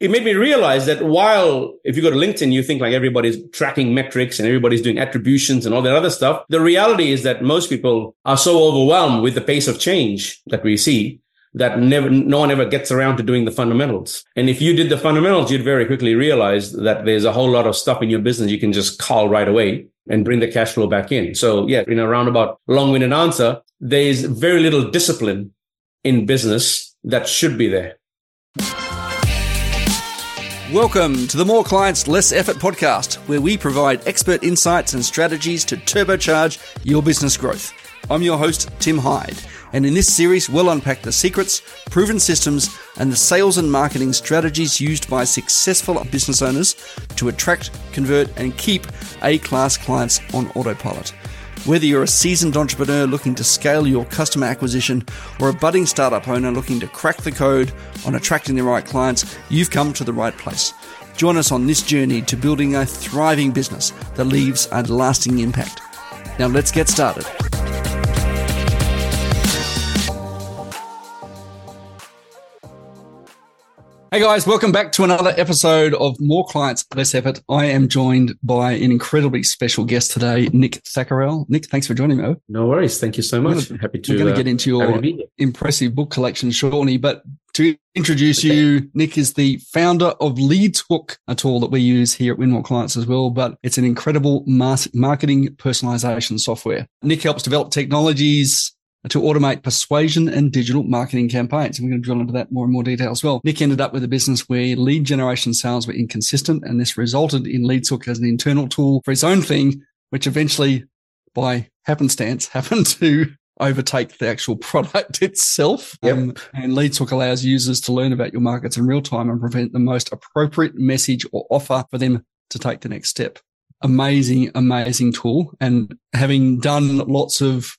it made me realize that while if you go to LinkedIn, you think like everybody's tracking metrics and everybody's doing attributions and all that other stuff. The reality is that most people are so overwhelmed with the pace of change that we see that never, no one ever gets around to doing the fundamentals. And if you did the fundamentals, you'd very quickly realize that there's a whole lot of stuff in your business you can just call right away and bring the cash flow back in. So yeah, in a roundabout long-winded answer, there's very little discipline in business that should be there. Welcome to the More Clients, Less Effort podcast, where we provide expert insights and strategies to turbocharge your business growth. I'm your host, Tim Hyde, and in this series, we'll unpack the secrets, proven systems, and the sales and marketing strategies used by successful business owners to attract, convert, and keep A class clients on autopilot. Whether you're a seasoned entrepreneur looking to scale your customer acquisition or a budding startup owner looking to crack the code on attracting the right clients, you've come to the right place. Join us on this journey to building a thriving business that leaves a lasting impact. Now, let's get started. Hey guys, welcome back to another episode of More Clients, Less Effort. I am joined by an incredibly special guest today, Nik Thakorlal. Nik, thanks for joining me. No worries. Thank you so much. Gonna, happy to. We're going to uh, get into your impressive book collection shortly, but to introduce okay. you, Nik is the founder of LeadsHook, a tool that we use here at Win More Clients as well, but it's an incredible marketing personalization software. Nick helps develop technologies to automate persuasion and digital marketing campaigns. And we're going to drill into that more and more detail as well. Nik ended up with a business where lead generation sales were inconsistent, and this resulted in LeadsHook as an internal tool for his own thing, which eventually, by happenstance, happened to overtake the actual product itself. Yep. Um, and LeadsHook allows users to learn about your markets in real time and prevent the most appropriate message or offer for them to take the next step. Amazing, amazing tool. And having done lots of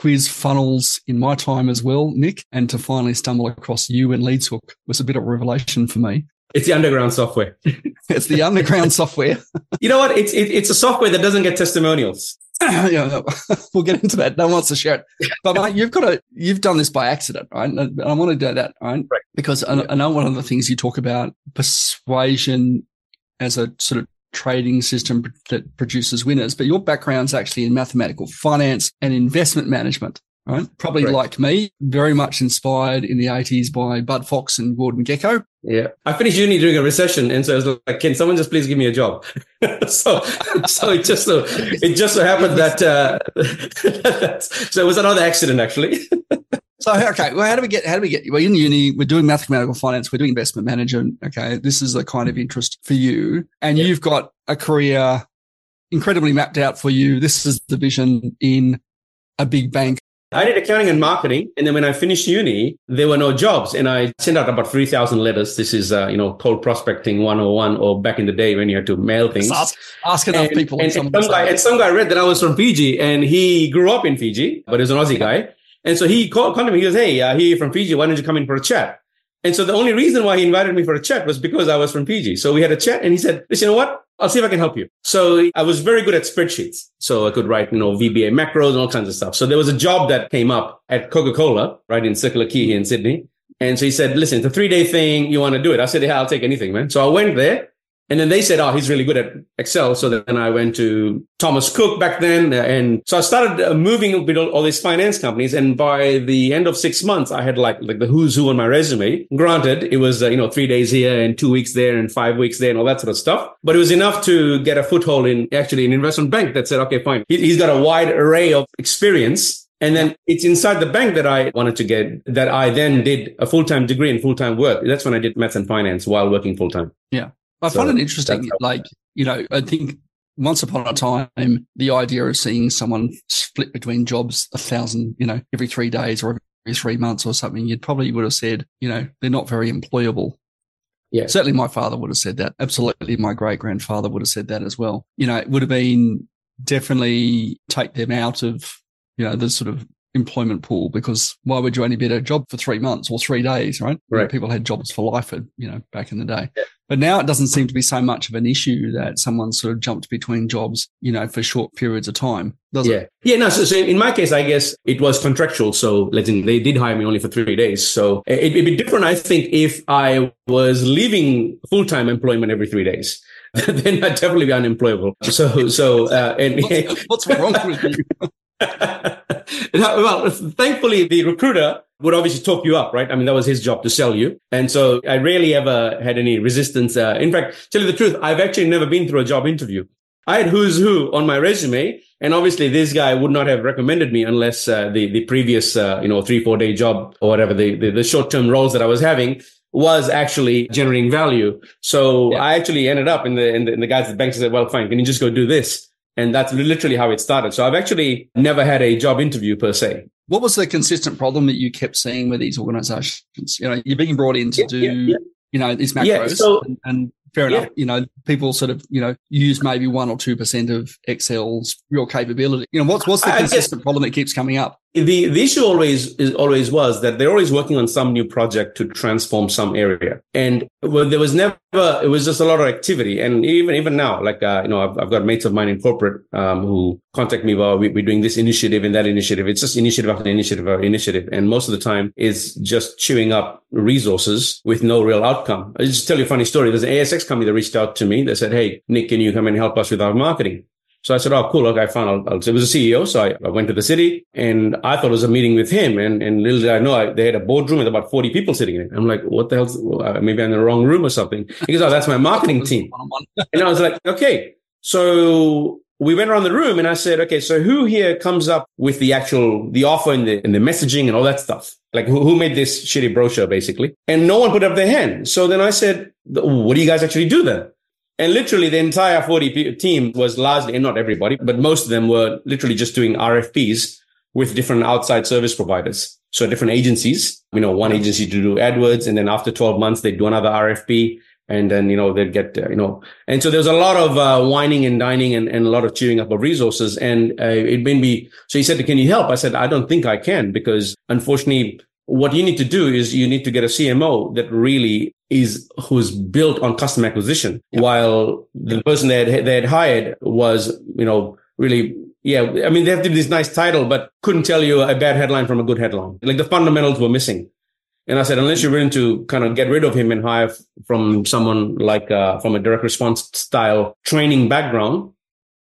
quiz funnels in my time as well, Nik, and to finally stumble across you and LeadsHook was a bit of a revelation for me. It's the underground software. it's the underground software. you know what? It's it, it's a software that doesn't get testimonials. yeah, we'll get into that. No one wants to share it. But mate, you've got to, you've done this by accident, right? And I want to do that, right? right. Because I, I know one of the things you talk about persuasion as a sort of trading system that produces winners, but your background's actually in mathematical finance and investment management. Right. Probably Correct. like me, very much inspired in the 80s by Bud Fox and Gordon Gekko. Yeah. I finished uni during a recession. And so I was like, can someone just please give me a job? so, so it just so, it just so happened that, uh, so it was another accident actually. So okay, well, how do we get? How do we get? We're in uni. We're doing mathematical finance. We're doing investment management. Okay, this is the kind of interest for you, and you've got a career incredibly mapped out for you. This is the vision in a big bank. I did accounting and marketing, and then when I finished uni, there were no jobs, and I sent out about three thousand letters. This is, uh, you know, cold prospecting one hundred and one, or back in the day when you had to mail things. Ask, ask enough and, people. And, and, some guy, and some guy read that I was from Fiji, and he grew up in Fiji, but he's an Aussie guy. And so he called, called me. He goes, Hey, uh, here from Fiji. Why don't you come in for a chat? And so the only reason why he invited me for a chat was because I was from Fiji. So we had a chat and he said, listen, you know what? I'll see if I can help you. So I was very good at spreadsheets. So I could write, you know, VBA macros and all kinds of stuff. So there was a job that came up at Coca-Cola, right in Circular Quay here in Sydney. And so he said, listen, it's a three day thing. You want to do it? I said, yeah, I'll take anything, man. So I went there and then they said, oh, he's really good at Excel. So then I went to Thomas Cook back then. And so I started uh, moving with all these finance companies. And by the end of six months, I had like, like the who's who on my resume. Granted, it was, uh, you know, three days here and two weeks there and five weeks there and all that sort of stuff. But it was enough to get a foothold in actually an investment bank that said, okay, fine. He's got a wide array of experience and then it's inside the bank that I wanted to get that I then did a full-time degree and full-time work. That's when I did maths and finance while working full-time. Yeah. I so find it interesting. Like, you know, I think once upon a time, the idea of seeing someone split between jobs a thousand, you know, every three days or every three months or something, you'd probably would have said, you know, they're not very employable. Yeah. Certainly my father would have said that. Absolutely. My great grandfather would have said that as well. You know, it would have been definitely take them out of, you know, the sort of employment pool because why would you only be at a job for three months or three days, right? Right. You know, people had jobs for life, you know, back in the day. Yeah. But now it doesn't seem to be so much of an issue that someone sort of jumped between jobs, you know, for short periods of time, does yeah. it? Yeah. No. So, so in my case, I guess it was contractual. So let's they did hire me only for three days. So it, would be different, I think, if I was leaving full time employment every three days. then I'd definitely be unemployable. So, so, uh, and what's, what's wrong with you? well, thankfully, the recruiter would obviously talk you up, right? I mean, that was his job to sell you. And so I rarely ever had any resistance. Uh, in fact, tell you the truth, I've actually never been through a job interview. I had who's who on my resume. And obviously this guy would not have recommended me unless uh, the, the previous, uh, you know, three, four day job or whatever, the, the, the short term roles that I was having was actually generating value. So yeah. I actually ended up in the, in the, in the guys at the bank said, well, fine, can you just go do this? And that's literally how it started. So I've actually never had a job interview per se. What was the consistent problem that you kept seeing with these organizations? You know, you're being brought in to yeah, do, yeah, you know, these macros so, and, and fair enough. You know, people sort of, you know, use maybe one or 2% of Excel's real capability. You know, what's, what's the consistent guess, problem that keeps coming up? The, the issue always is always was that they're always working on some new project to transform some area. And well, there was never, it was just a lot of activity. And even, even now, like, uh, you know, I've, I've got mates of mine in corporate, um, who contact me, well, we, we're doing this initiative and that initiative. It's just initiative after initiative after initiative. And most of the time is just chewing up resources with no real outcome. I just tell you a funny story. There's an ASX company that reached out to me. They said, Hey, Nik, can you come and help us with our marketing? So I said, Oh, cool. Okay, fine. I'll, I'll, it was a CEO. So I, I, went to the city and I thought it was a meeting with him. And, and little did I know I, they had a boardroom with about 40 people sitting in it. I'm like, what the hell? Maybe I'm in the wrong room or something. He goes, Oh, that's my marketing team. and I was like, okay. So we went around the room and I said, okay, so who here comes up with the actual, the offer and the, and the messaging and all that stuff? Like who, who made this shitty brochure basically? And no one put up their hand. So then I said, what do you guys actually do then? And literally the entire 40 team was largely, and not everybody, but most of them were literally just doing RFPs with different outside service providers. So different agencies, you know, one agency to do AdWords. And then after 12 months, they do another RFP. And then, you know, they'd get, uh, you know, and so there's a lot of uh, wining and dining and, and a lot of chewing up of resources. And uh, it made me, so he said, can you help? I said, I don't think I can because unfortunately, what you need to do is you need to get a CMO that really is who's built on customer acquisition, yeah. while the person that they had hired was, you know, really, yeah. I mean, they have this nice title, but couldn't tell you a bad headline from a good headline. Like the fundamentals were missing. And I said, unless you're willing to kind of get rid of him and hire from someone like uh, from a direct response style training background,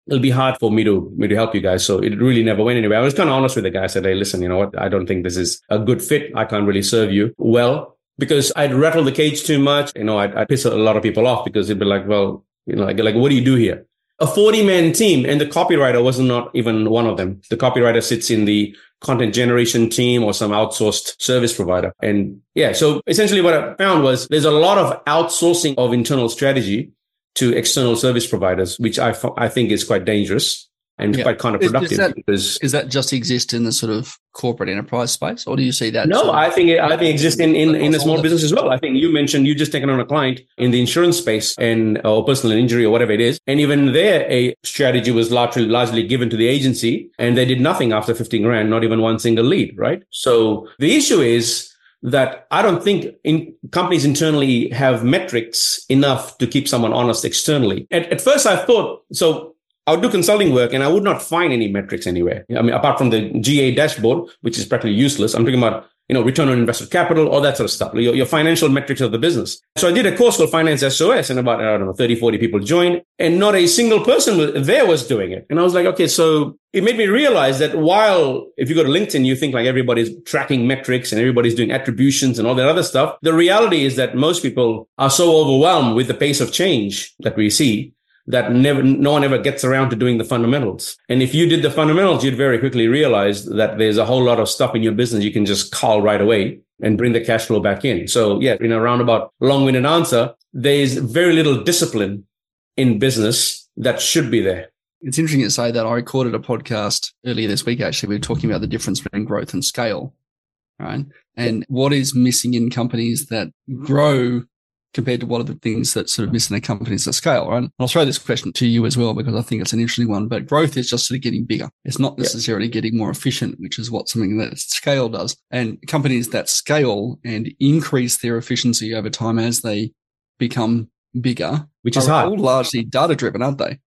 it'll be hard for me to me to help you guys. So it really never went anywhere. I was kind of honest with the guy. I said, hey, listen, you know what? I don't think this is a good fit. I can't really serve you well because I'd rattle the cage too much. You know, I'd, I'd piss a lot of people off because they'd be like, well, you know, like, like, what do you do here? A 40 man team and the copywriter was not even one of them. The copywriter sits in the content generation team or some outsourced service provider. And yeah, so essentially what I found was there's a lot of outsourcing of internal strategy to external service providers, which I, I think is quite dangerous and yeah. quite counterproductive. Is, is, that, because is that just exist in the sort of corporate enterprise space, or do you see that? No, I think it, I think it exists in in, in a small business as well. I think you mentioned you just taken on a client in the insurance space and uh, or personal injury or whatever it is, and even there a strategy was largely largely given to the agency, and they did nothing after fifteen grand, not even one single lead, right? So the issue is that I don't think in companies internally have metrics enough to keep someone honest externally. At, at first, I thought so. I would do consulting work and I would not find any metrics anywhere. I mean, apart from the GA dashboard, which is practically useless. I'm talking about you know, return on invested capital, all that sort of stuff, your, your financial metrics of the business. So I did a course called Finance SOS and about, I don't know, 30, 40 people joined and not a single person there was doing it. And I was like, okay, so it made me realize that while if you go to LinkedIn, you think like everybody's tracking metrics and everybody's doing attributions and all that other stuff. The reality is that most people are so overwhelmed with the pace of change that we see that never, no one ever gets around to doing the fundamentals. And if you did the fundamentals, you'd very quickly realize that there's a whole lot of stuff in your business you can just call right away and bring the cash flow back in. So yeah, in a roundabout long-winded answer, there's very little discipline in business that should be there. It's interesting to say that I recorded a podcast earlier this week. Actually, we were talking about the difference between growth and scale, right? And what is missing in companies that grow compared to what are the things that sort of miss in their companies at scale, right? And I'll throw this question to you as well, because I think it's an interesting one, but growth is just sort of getting bigger. It's not necessarily getting more efficient, which is what something that scale does. And companies that scale and increase their efficiency over time as they become bigger, which is hard. all largely data driven, aren't they?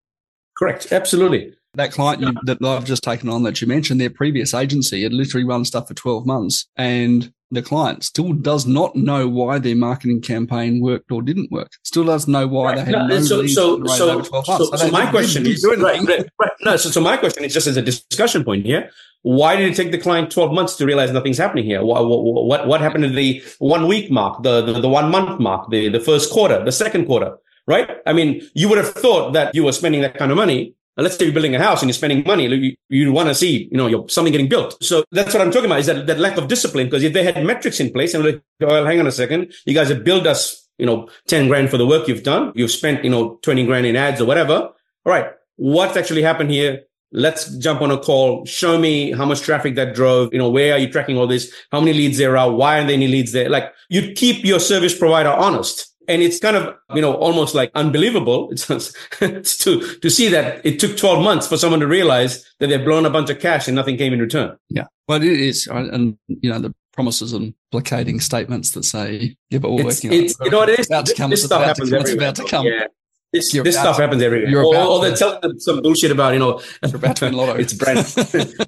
Correct. Absolutely. That client you, that I've just taken on that you mentioned, their previous agency had literally run stuff for 12 months and the client still does not know why their marketing campaign worked or didn't work. Still doesn't know why they had no, no so, leads so, so, over 12 months. So, so my question is, right, right, right, no, so, so my question is just as a discussion point here. Why did it take the client 12 months to realize nothing's happening here? What, what, what happened to the one week mark, the, the, the one month mark, the, the first quarter, the second quarter, right? I mean, you would have thought that you were spending that kind of money let's say you're building a house and you're spending money, you, you want to see, you know, your, something getting built. So that's what I'm talking about is that, that lack of discipline. Because if they had metrics in place and like, well, hang on a second, you guys have billed us, you know, 10 grand for the work you've done. You've spent, you know, 20 grand in ads or whatever. All right. What's actually happened here? Let's jump on a call. Show me how much traffic that drove. You know, where are you tracking all this? How many leads there are? Why are there any leads there? Like you keep your service provider honest and it's kind of, you know, almost like unbelievable to, to see that it took 12 months for someone to realize that they've blown a bunch of cash and nothing came in return. Yeah. Well, it is. And, you know, the promises and placating statements that say, yeah, but we're it's, working it's, on it. You know what it is? About to come. This stuff happens everywhere. about to come. Yeah. This, this stuff to, happens everywhere. You're or, or they're telling them some bullshit about, you know, about to win lotto. it's brand,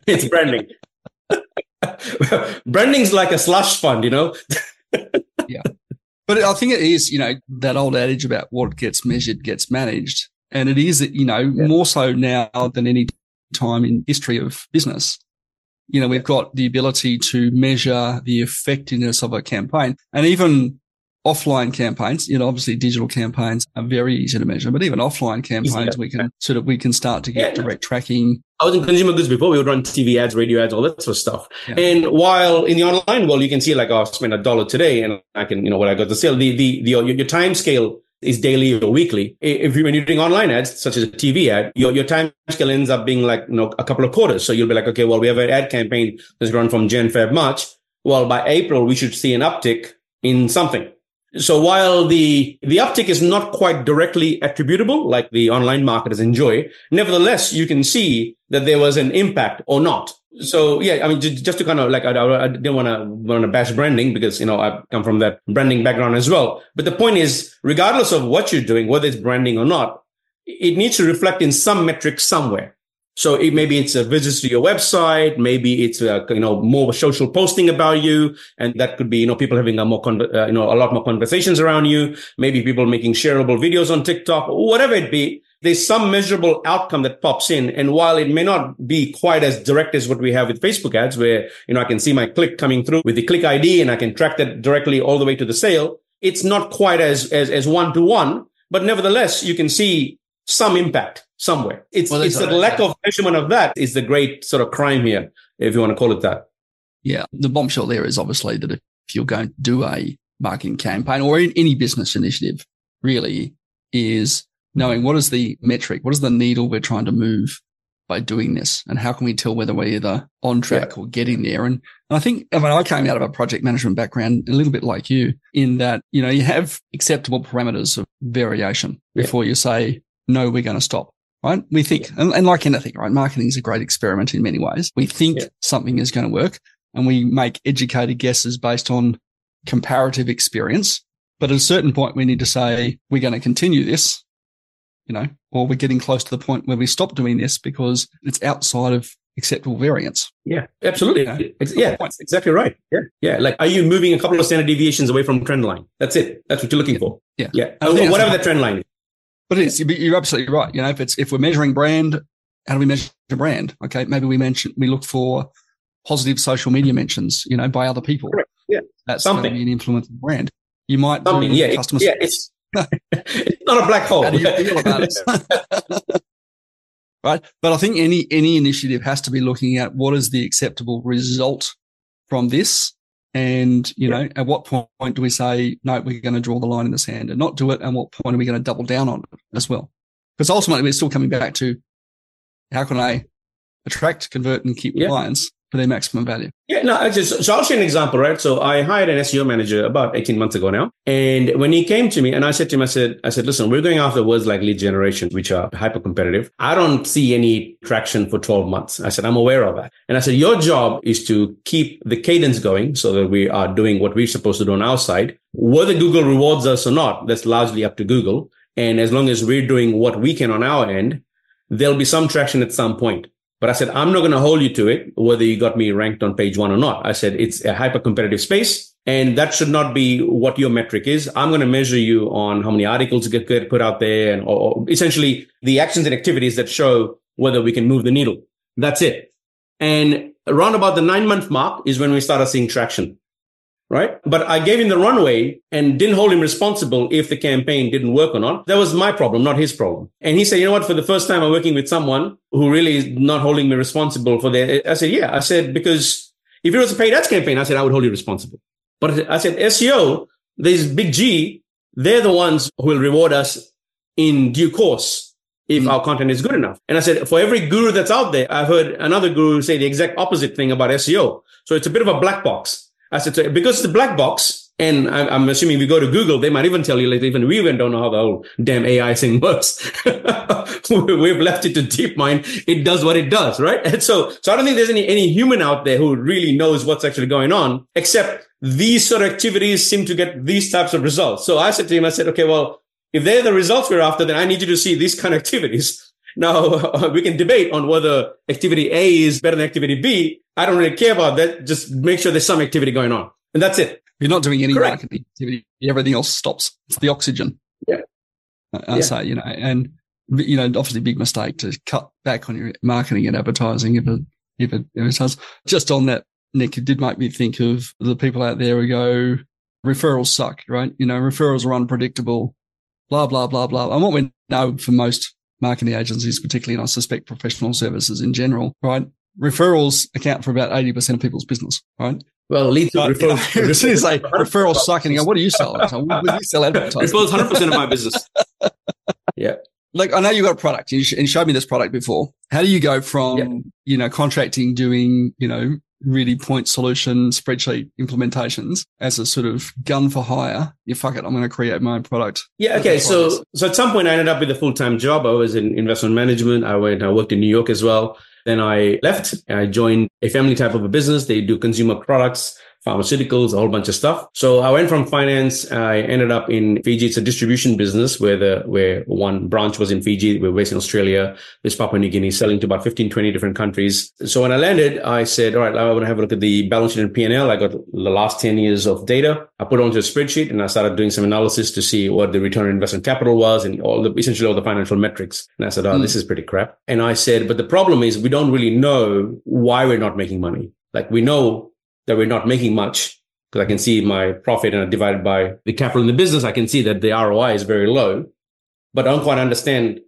it's branding. Branding's like a slush fund, you know? yeah. But I think it is, you know, that old adage about what gets measured gets managed. And it is, you know, yeah. more so now than any time in history of business. You know, we've got the ability to measure the effectiveness of a campaign and even offline campaigns, you know, obviously digital campaigns are very easy to measure, but even offline campaigns, we can sort of, we can start to get yeah. direct tracking. I was in consumer goods before. We would run TV ads, radio ads, all that sort of stuff. Yeah. And while in the online world, you can see like, oh, I spent a dollar today and I can, you know, what I got to sell, the, the, the, your, your time scale is daily or weekly. If you, when you're doing online ads, such as a TV ad, your, your time scale ends up being like, you know, a couple of quarters. So you'll be like, okay, well, we have an ad campaign that's run from Jan, Feb, March. Well, by April, we should see an uptick in something. So while the, the uptick is not quite directly attributable, like the online marketers enjoy, nevertheless, you can see that there was an impact or not. So yeah, I mean, just to kind of like, I, I didn't want to want to bash branding because, you know, I come from that branding background as well. But the point is, regardless of what you're doing, whether it's branding or not, it needs to reflect in some metric somewhere. So it, maybe it's a visit to your website. Maybe it's a, you know more social posting about you, and that could be you know people having a more con- uh, you know a lot more conversations around you. Maybe people making shareable videos on TikTok, whatever it be. There's some measurable outcome that pops in, and while it may not be quite as direct as what we have with Facebook ads, where you know I can see my click coming through with the click ID and I can track that directly all the way to the sale, it's not quite as as as one to one. But nevertheless, you can see some impact somewhere. It's well, it's the lack of measurement of that is the great sort of crime here, if you want to call it that. Yeah, the bombshell there is obviously that if you're going to do a marketing campaign or any business initiative, really is knowing what is the metric, what is the needle we're trying to move by doing this, and how can we tell whether we're either on track yeah. or getting there. And, and I think I mean I came out of a project management background a little bit like you in that you know you have acceptable parameters of variation yeah. before you say no, we're going to stop. Right. We think, yeah. and, and, like anything, right? Marketing is a great experiment in many ways. We think yeah. something is going to work and we make educated guesses based on comparative experience. But at a certain point, we need to say, we're going to continue this, you know, or we're getting close to the point where we stop doing this because it's outside of acceptable variance. Yeah, absolutely. You know, it's, yeah, that's exactly right. Yeah. Yeah. Like, are you moving a couple of standard deviations away from trend line? That's it. That's what you're looking yeah. for. Yeah. Yeah. Whatever the trend line is. But it's, you're absolutely right. You know, if it's, if we're measuring brand, how do we measure brand? Okay. Maybe we mention, we look for positive social media mentions, you know, by other people. Correct. Yeah. That's something an influence brand. You might something. Yeah. Customer yeah. It's, it's not a black hole. How do you feel about it? right. But I think any, any initiative has to be looking at what is the acceptable result from this and, you know, at what point do we say, no, we're going to draw the line in the sand and not do it? And what point are we going to double down on it as well? Because ultimately we're still coming back to how can I attract, convert and keep yeah. clients for their maximum value. Yeah, no, just, so I'll show you an example, right? So I hired an SEO manager about 18 months ago now. And when he came to me and I said to him, I said, I said, listen, we're going after words like lead generation, which are hyper competitive. I don't see any traction for 12 months. I said, I'm aware of that. And I said, your job is to keep the cadence going so that we are doing what we're supposed to do on our side. Whether Google rewards us or not, that's largely up to Google. And as long as we're doing what we can on our end, there'll be some traction at some point. But I said, I'm not going to hold you to it, whether you got me ranked on page one or not. I said, it's a hyper competitive space. And that should not be what your metric is. I'm going to measure you on how many articles get, put out there and or, or essentially the actions and activities that show whether we can move the needle. That's it. And around about the nine month mark is when we started seeing traction right? But I gave him the runway and didn't hold him responsible if the campaign didn't work or not. That was my problem, not his problem. And he said, you know what? For the first time, I'm working with someone who really is not holding me responsible for their. I said, yeah. I said, because if it was a paid ads campaign, I said, I would hold you responsible. But I said, SEO, there's big G. They're the ones who will reward us in due course if our content is good enough. And I said, for every guru that's out there, I've heard another guru say the exact opposite thing about SEO. So it's a bit of a black box. I said, so because a black box, and I'm, assuming you go to Google, they might even tell you, like, even we even don't know how the whole damn AI thing works. We've left it to DeepMind. It does what it does, right? And so, so I don't think there's any, any human out there who really knows what's actually going on, except these sort of activities seem to get these types of results. So I said to him, I said, okay, well, if they're the results we're after, then I need you to see these kind of activities. Now we can debate on whether activity A is better than activity B. I don't really care about that. Just make sure there's some activity going on. And that's it. You're not doing any Correct. marketing activity. Everything else stops. It's the oxygen. Yeah. I, yeah. say, you know, and, you know, obviously big mistake to cut back on your marketing and advertising if it, if it, if it does. Just on that, Nik, it did make me think of the people out there who go, referrals suck, right? You know, referrals are unpredictable, blah, blah, blah, blah. And what we know for most marketing agencies, particularly, and I suspect professional services in general, right? referrals account for about 80% of people's business, right? Well, leads but, referrals. You know, as soon as referrals suck and you go, what do you sell? So, what do you sell advertising? Referrals 100% of my business. yeah. Like, I know you got a product and you showed me this product before. How do you go from, yeah. you know, contracting, doing, you know, really point solution spreadsheet implementations as a sort of gun for hire. You fuck it. I'm going to create my own product. Yeah. Okay. So, so at some point I ended up with a full time job. I was in investment management. I went, I worked in New York as well. Then I left. I joined a family type of a business. They do consumer products pharmaceuticals, a whole bunch of stuff. So I went from finance. I ended up in Fiji. It's a distribution business where the, where one branch was in Fiji. We're based in Australia. There's Papua New Guinea selling to about 15, 20 different countries. So when I landed, I said, all right, I want to have a look at the balance sheet and P&L. I got the last 10 years of data. I put it onto a spreadsheet and I started doing some analysis to see what the return on investment capital was and all the, essentially all the financial metrics. And I said, oh, mm. this is pretty crap. And I said, but the problem is we don't really know why we're not making money. Like we know that we're not making much because I can see my profit and I divide by the capital in the business. I can see that the ROI is very low, but I don't quite understand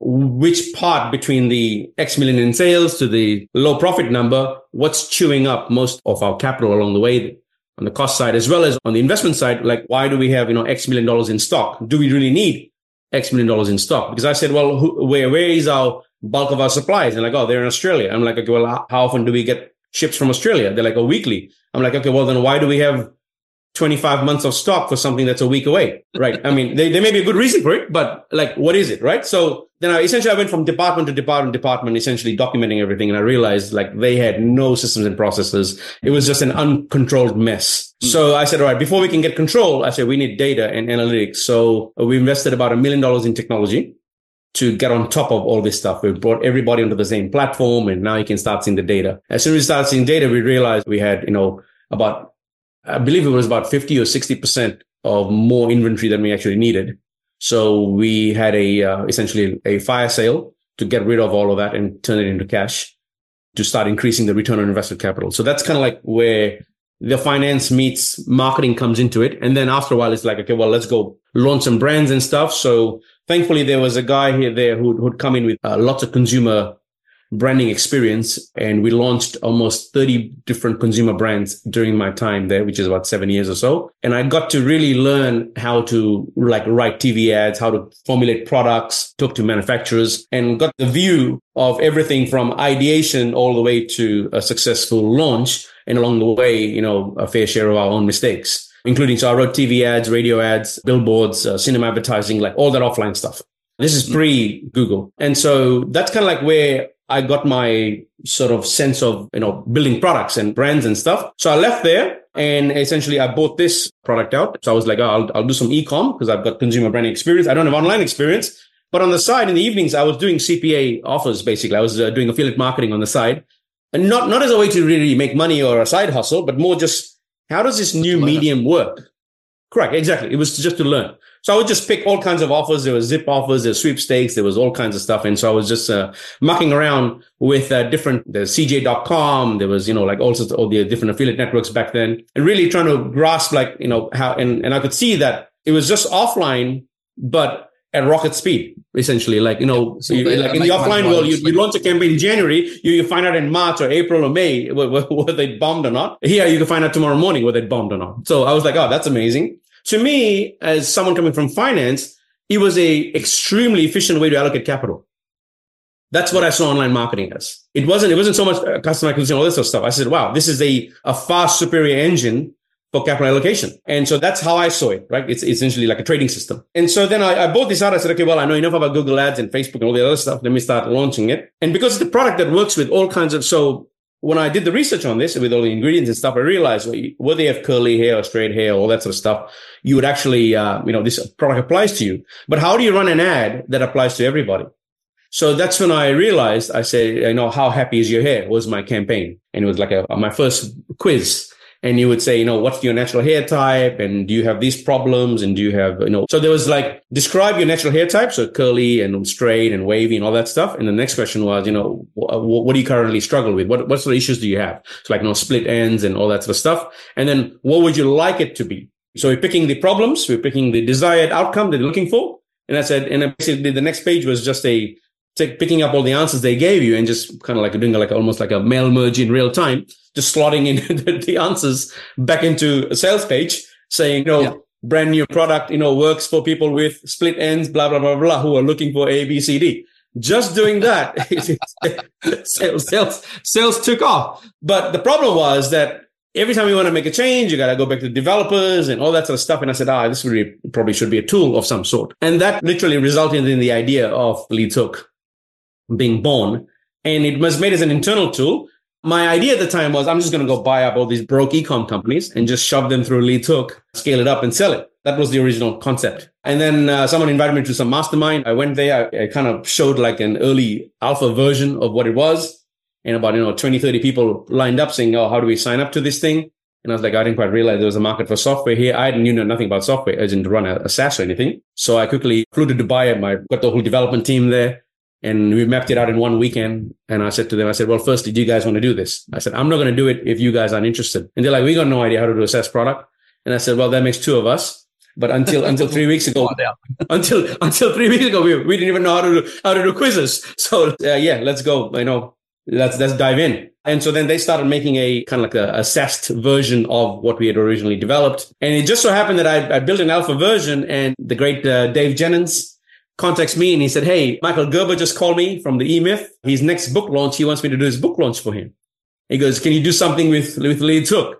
which part between the X million in sales to the low profit number, what's chewing up most of our capital along the way on the cost side, as well as on the investment side. Like, why do we have, you know, X million dollars in stock? Do we really need X million dollars in stock? Because I said, well, who, where, where is our bulk of our supplies? And like, oh, they're in Australia. I'm like, okay, well, how often do we get ships from Australia. They're like a weekly. I'm like, okay, well then why do we have 25 months of stock for something that's a week away? Right. I mean, there, there may be a good reason for it, but like, what is it? Right. So then I essentially I went from department to department, department, essentially documenting everything. And I realized like they had no systems and processes. It was just an uncontrolled mess. Mm. So I said, all right, before we can get control, I said, we need data and analytics. So we invested about a million dollars in technology to get on top of all this stuff. We brought everybody onto the same platform and now you can start seeing the data. As soon as we start seeing data, we realized we had, you know, about, I believe it was about 50 or 60% of more inventory than we actually needed. So we had a, uh, essentially a fire sale to get rid of all of that and turn it into cash to start increasing the return on invested capital. So that's kind of like where the finance meets marketing comes into it. And then after a while, it's like, okay, well, let's go launch some brands and stuff. So thankfully there was a guy here there who'd, who'd come in with uh, lots of consumer branding experience. And we launched almost 30 different consumer brands during my time there, which is about seven years or so. And I got to really learn how to like write TV ads, how to formulate products, talk to manufacturers and got the view of everything from ideation all the way to a successful launch. And along the way, you know, a fair share of our own mistakes including so I wrote TV ads, radio ads, billboards, uh, cinema advertising, like all that offline stuff. This is pre Google. And so that's kind of like where I got my sort of sense of, you know, building products and brands and stuff. So I left there and essentially I bought this product out. So I was like, oh, I'll, I'll do some e-com because I've got consumer branding experience. I don't have online experience, but on the side in the evenings, I was doing CPA offers. Basically, I was uh, doing affiliate marketing on the side and not, not as a way to really make money or a side hustle, but more just how does this new medium work? Correct. Exactly. It was just to learn. So I would just pick all kinds of offers. There was zip offers, there was sweepstakes, there was all kinds of stuff. And so I was just uh, mucking around with uh, different, the CJ.com. There was, you know, like all sorts of all the different affiliate networks back then and really trying to grasp like, you know, how, and, and I could see that it was just offline, but at rocket speed, essentially. Like, you know, so you, like in the offline world, you, you launch a campaign in January, you, you find out in March or April or May whether, whether they bombed or not. Here, you can find out tomorrow morning whether they bombed or not. So I was like, oh, that's amazing. To me, as someone coming from finance, it was a extremely efficient way to allocate capital. That's what I saw online marketing as. It wasn't, it wasn't so much uh, customer acquisition, all this sort of stuff. I said, wow, this is a, a far superior engine for capital allocation. And so that's how I saw it, right? It's, essentially like a trading system. And so then I, I bought this out. I said, okay, well, I know enough about Google ads and Facebook and all the other stuff. Let me start launching it. And because it's a product that works with all kinds of, so when I did the research on this with all the ingredients and stuff, I realized well, whether you have curly hair or straight hair, all that sort of stuff, you would actually, uh, you know, this product applies to you. But how do you run an ad that applies to everybody? So that's when I realized, I said, you know, how happy is your hair was my campaign. And it was like a, my first quiz and you would say, you know, what's your natural hair type? And do you have these problems? And do you have, you know, so there was like, describe your natural hair type. So curly and straight and wavy and all that stuff. And the next question was, you know, what, what do you currently struggle with? What, what sort of issues do you have? So like, you know, split ends and all that sort of stuff. And then what would you like it to be? So we're picking the problems. We're picking the desired outcome that they're looking for. And I said, and basically the next page was just a, picking up all the answers they gave you and just kind of like doing like almost like a mail merge in real time just slotting in the answers back into a sales page saying, you know, yeah. brand new product, you know, works for people with split ends, blah, blah, blah, blah, who are looking for A, B, C, D. Just doing that, sales, sales, sales took off. But the problem was that every time you want to make a change, you got to go back to developers and all that sort of stuff. And I said, ah, this really probably should be a tool of some sort. And that literally resulted in the idea of LeadsHook being born. And it was made as an internal tool my idea at the time was I'm just going to go buy up all these broke ecom companies and just shove them through LeadsHook, scale it up and sell it. That was the original concept. And then uh, someone invited me to some mastermind. I went there. I, I, kind of showed like an early alpha version of what it was. And about, you know, 20, 30 people lined up saying, Oh, how do we sign up to this thing? And I was like, I didn't quite realize there was a market for software here. I didn't know nothing about software. I didn't run a, a SaaS or anything. So I quickly flew to Dubai. I got the whole development team there and we mapped it out in one weekend. And I said to them, I said, well, firstly, do you guys want to do this? I said, I'm not going to do it if you guys aren't interested. And they're like, we got no idea how to do a SaaS product. And I said, well, that makes two of us. But until until three weeks ago, until until three weeks ago, we, we didn't even know how to do, how to do quizzes. So uh, yeah, let's go. You know, let's let's dive in. And so then they started making a kind of like a, a SaaS version of what we had originally developed. And it just so happened that I, I built an alpha version, and the great uh, Dave Jenyns contacts me and he said, Hey, Michael Gerber just called me from the E-Myth. His next book launch, he wants me to do his book launch for him. He goes, Can you do something with, with LeadsHook?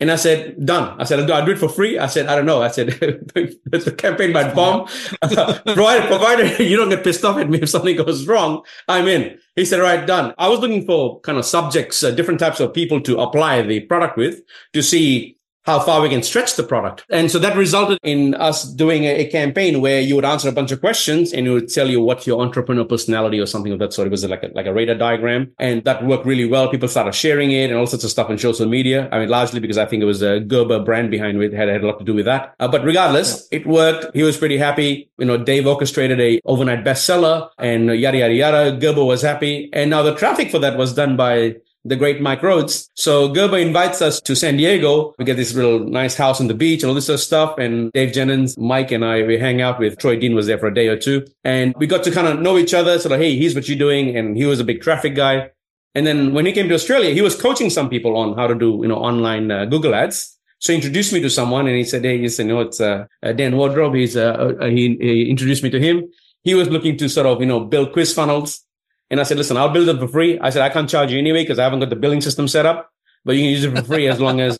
And I said, done. I said, I'll do, I'll do it for free. I said, I don't know. I said, the campaign might bomb. provided, provided you don't get pissed off at me if something goes wrong, I'm in. He said, right, done. I was looking for kind of subjects, uh, different types of people to apply the product with to see how far we can stretch the product. And so that resulted in us doing a, a, campaign where you would answer a bunch of questions and it would tell you what your entrepreneur personality or something of that sort. It was like a, like a radar diagram and that worked really well. People started sharing it and all sorts of stuff on social media. I mean, largely because I think it was a Gerber brand behind it had, had a lot to do with that. Uh, but regardless, it worked. He was pretty happy. You know, Dave orchestrated a overnight bestseller and yada, yada, yada. Gerber was happy. And now the traffic for that was done by the great Mike Rhodes. So Gerber invites us to San Diego. We get this little nice house on the beach and all this sort of stuff. And Dave Jenyns, Mike and I, we hang out with Troy Dean was there for a day or two. And we got to kind of know each other. Sort of, hey, here's what you're doing. And he was a big traffic guy. And then when he came to Australia, he was coaching some people on how to do, you know, online uh, Google ads. So he introduced me to someone and he said, Hey, you know, it's uh, uh, Dan Wardrobe. He's, uh, uh, he, he introduced me to him. He was looking to sort of, you know, build quiz funnels. And I said, listen, I'll build it for free. I said, I can't charge you anyway because I haven't got the billing system set up, but you can use it for free as long as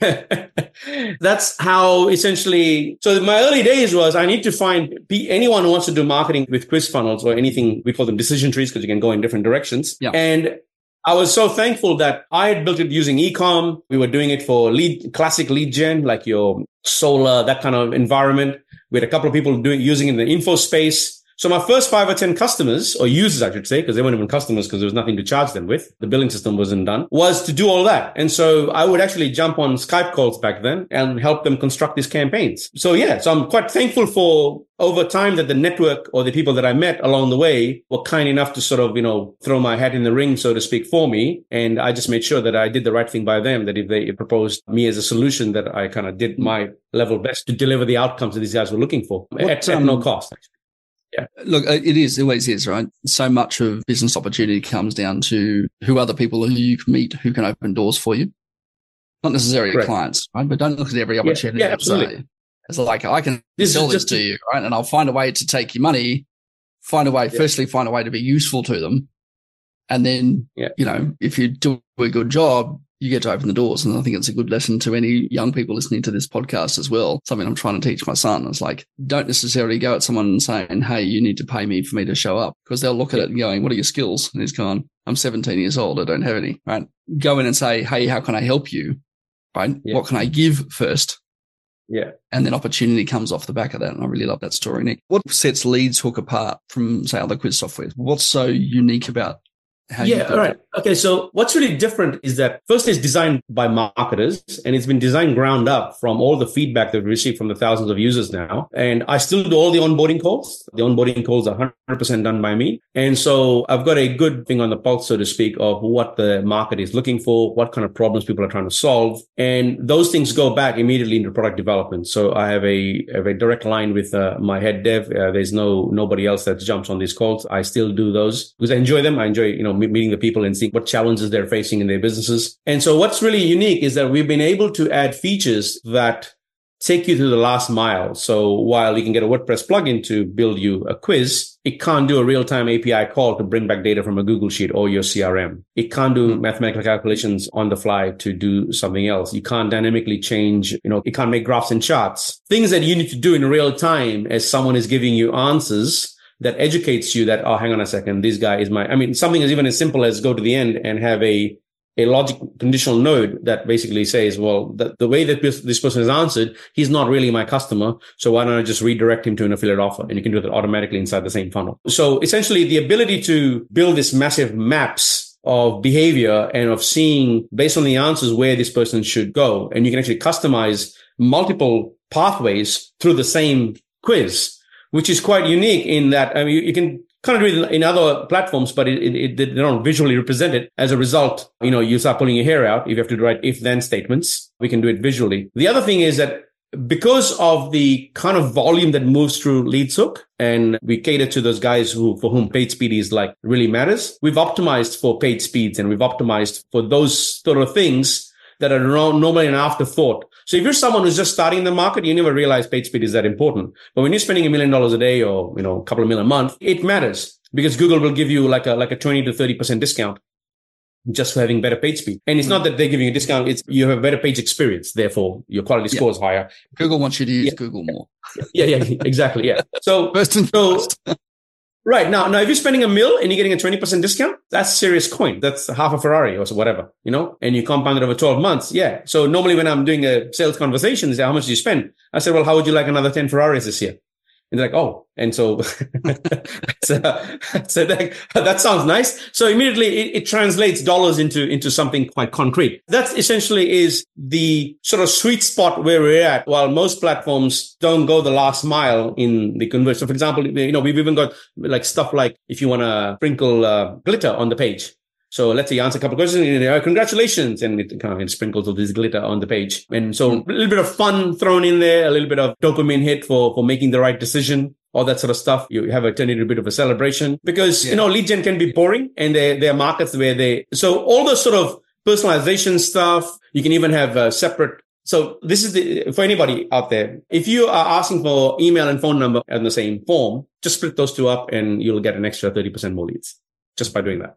that's how essentially. So my early days was I need to find anyone who wants to do marketing with quiz funnels or anything. We call them decision trees because you can go in different directions. Yeah. And I was so thankful that I had built it using ecom. We were doing it for lead, classic lead gen, like your solar, that kind of environment. We had a couple of people doing, using it in the info space. So my first five or 10 customers or users, I should say, because they weren't even customers because there was nothing to charge them with. The billing system wasn't done was to do all that. And so I would actually jump on Skype calls back then and help them construct these campaigns. So yeah, so I'm quite thankful for over time that the network or the people that I met along the way were kind enough to sort of, you know, throw my hat in the ring, so to speak, for me. And I just made sure that I did the right thing by them, that if they proposed me as a solution, that I kind of did my level best to deliver the outcomes that these guys were looking for what, at, um, at no cost. Actually. Yeah. Look, uh, it is, it always is, right? So much of business opportunity comes down to who are the people who you can meet who can open doors for you. Not necessarily Correct. clients, right? But don't look at every opportunity. Yeah, yeah absolutely. It's like, I can this sell this to you, right? And I'll find a way to take your money, find a way, yeah. firstly, find a way to be useful to them. And then, yeah. you know, if you do a good job, you get to open the doors. And I think it's a good lesson to any young people listening to this podcast as well. Something I'm trying to teach my son is like, don't necessarily go at someone and saying, Hey, you need to pay me for me to show up because they'll look at it and going, what are your skills? And he's gone, I'm 17 years old. I don't have any, right? Go in and say, Hey, how can I help you? Right. Yeah. What can I give first? Yeah. And then opportunity comes off the back of that. And I really love that story, Nik. What sets LeadsHook apart from, say, other quiz software? What's so unique about how yeah, all right. Okay, so what's really different is that first it's designed by marketers and it's been designed ground up from all the feedback that we received from the thousands of users now. And I still do all the onboarding calls. The onboarding calls are 100% done by me. And so I've got a good thing on the pulse, so to speak, of what the market is looking for, what kind of problems people are trying to solve. And those things go back immediately into product development. So I have a, have a direct line with uh, my head dev. Uh, there's no, nobody else that jumps on these calls. I still do those because I enjoy them. I enjoy, you know, meeting the people and seeing what challenges they're facing in their businesses. And so what's really unique is that we've been able to add features that take you to the last mile. So while you can get a WordPress plugin to build you a quiz, it can't do a real-time API call to bring back data from a Google Sheet or your CRM. It can't do mm-hmm. mathematical calculations on the fly to do something else. You can't dynamically change, you know, it can't make graphs and charts. Things that you need to do in real time as someone is giving you answers that educates you that, oh, hang on a second, this guy is my, I mean, something as even as simple as go to the end and have a, a logic conditional node that basically says, well, the, the way that this, this person has answered, he's not really my customer. So why don't I just redirect him to an affiliate offer? And you can do that automatically inside the same funnel. So essentially the ability to build this massive maps of behavior and of seeing based on the answers where this person should go. And you can actually customize multiple pathways through the same quiz which is quite unique in that I mean, you, you can kind of do it in other platforms, but it, it, it, they don't visually represent it. As a result, you know, you start pulling your hair out if you have to write if then statements. We can do it visually. The other thing is that because of the kind of volume that moves through LeadsHook and we cater to those guys who, for whom page speed is like really matters, we've optimized for page speeds and we've optimized for those sort of things that are normally an afterthought. So if you're someone who's just starting the market, you never realize page speed is that important. But when you're spending a million dollars a day or, you know, a couple of million a month, it matters because Google will give you like a, like a 20 to 30% discount just for having better page speed. And it's not that they're giving you a discount. It's you have a better page experience. Therefore, your quality yeah. score is higher. Google wants you to use yeah. Google more. yeah, yeah, exactly. Yeah. So first and so, Right. Now, now, if you're spending a mill and you're getting a 20% discount, that's serious coin. That's half a Ferrari or whatever, you know, and you compound it over 12 months. Yeah. So normally when I'm doing a sales conversation, they say, how much do you spend? I said, well, how would you like another 10 Ferraris this year? And they're like, oh, and so, so, so that, that sounds nice. So immediately it, it, translates dollars into, into something quite concrete. That essentially is the sort of sweet spot where we're at. While most platforms don't go the last mile in the conversion. So for example, you know, we've even got like stuff like if you want to sprinkle uh, glitter on the page, So let's say you answer a couple of questions, and, uh, congratulations, and it kind of sprinkles all this glitter on the page. And so a little bit of fun thrown in there, a little bit of dopamine hit for, for making the right decision. All that sort of stuff. You have a turn into a bit of a celebration because, yeah. you know, lead gen can be boring and there, there are markets where they, so all those sort of personalization stuff, you can even have a separate so this is the, for anybody out there. If you are asking for email and phone number in the same form, just split those two up and you'll get an extra 30% more leads just by doing that.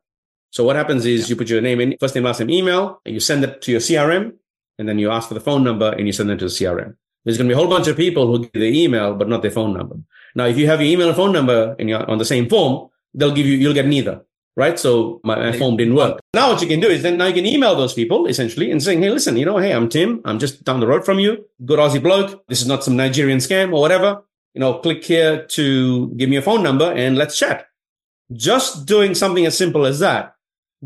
So what happens is yeah. you put your name in, first name, last name, email, and you send it to your CRM, and then you ask for the phone number and you send it to the CRM. There's going to be a whole bunch of people who give the email, but not their phone number. Now, if you have your email and phone number and you're on the same form, they'll give you, you'll get neither right? So my, my form didn't work. Now what you can do is then now you can email those people essentially and saying, Hey, listen, you know, Hey, I'm Tim. I'm just down the road from you. Good Aussie bloke. This is not some Nigerian scam or whatever. You know, click here to give me a phone number and let's chat. Just doing something as simple as that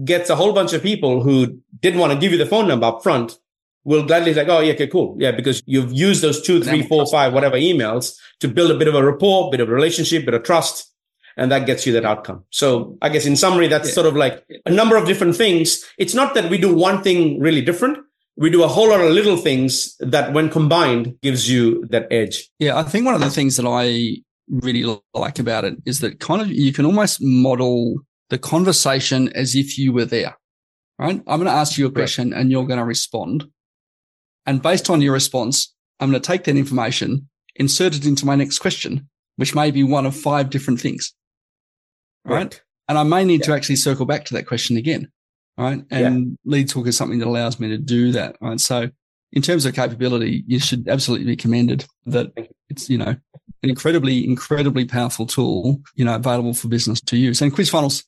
gets a whole bunch of people who didn't want to give you the phone number up front will gladly like, oh yeah, okay, cool. Yeah, because you've used those two, three, four, five, whatever emails to build a bit of a rapport, bit of a relationship, bit of trust and that gets you that outcome. So I guess in summary, that's yeah. sort of like a number of different things. It's not that we do one thing really different. We do a whole lot of little things that when combined gives you that edge. Yeah. I think one of the things that I really like about it is that kind of you can almost model the conversation as if you were there, right? I'm going to ask you a question right. and you're going to respond. And based on your response, I'm going to take that information, insert it into my next question, which may be one of five different things right? right. And I may need yeah. to actually circle back to that question again, right? And yeah. Talk is something that allows me to do that, right? So in terms of capability, you should absolutely be commended that it's, you know, an incredibly, incredibly powerful tool, you know, available for business to use. And quiz funnels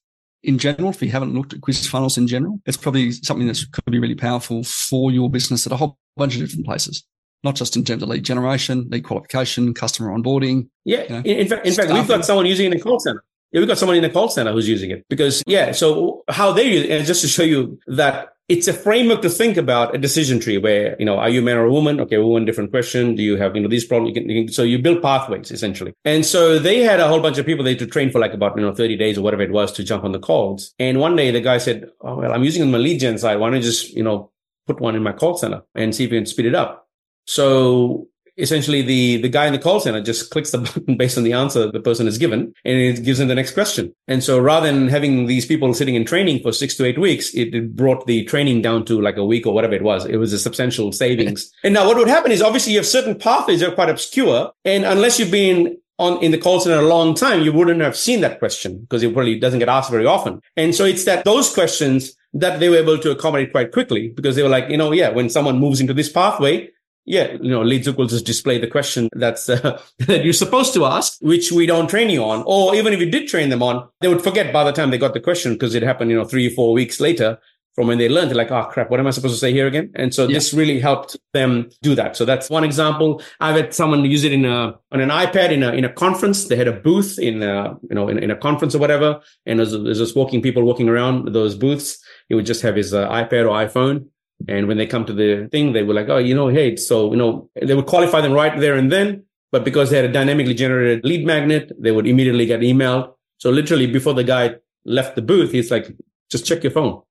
in general, if you haven't looked at quiz funnels in general, it's probably something that could be really powerful for your business at a whole bunch of different places not just in terms of lead generation, lead qualification, customer onboarding. Yeah. You know, in, fact, in fact, we've got someone using it in a call center. Yeah, we've got someone in the call center who's using it because, yeah. So how they use it, and just to show you that it's a framework to think about a decision tree where, you know, are you a man or a woman? Okay, woman, different question. Do you have, you know, these problems? You can, you can, so you build pathways essentially. And so they had a whole bunch of people they had to train for like about, you know, 30 days or whatever it was to jump on the calls. And one day the guy said, Oh, well, I'm using my lead gen side. Why don't you just, you know, put one in my call center and see if you can speed it up? So essentially the, the guy in the call center just clicks the button based on the answer the person is given and it gives them the next question. And so rather than having these people sitting in training for six to eight weeks, it, brought the training down to like a week or whatever it was. It was a substantial savings. and now what would happen is obviously you have certain pathways that are quite obscure. And unless you've been on in the call center a long time, you wouldn't have seen that question because it probably doesn't get asked very often. And so it's that those questions that they were able to accommodate quite quickly because they were like, you know, yeah, when someone moves into this pathway, yeah, you know, LeadsHook will just display the question that's uh, that you're supposed to ask, which we don't train you on, or even if you did train them on, they would forget by the time they got the question because it happened, you know, three or four weeks later from when they learned. They're like, oh crap, what am I supposed to say here again? And so yeah. this really helped them do that. So that's one example. I've had someone use it in a on an iPad in a in a conference. They had a booth in a you know in, in a conference or whatever, and there's, there's just walking people walking around those booths. He would just have his uh, iPad or iPhone and when they come to the thing, they were like, oh, you know, hey, so, you know, they would qualify them right there and then. But because they had a dynamically generated lead magnet, they would immediately get emailed. So literally before the guy left the booth, he's like, just check your phone.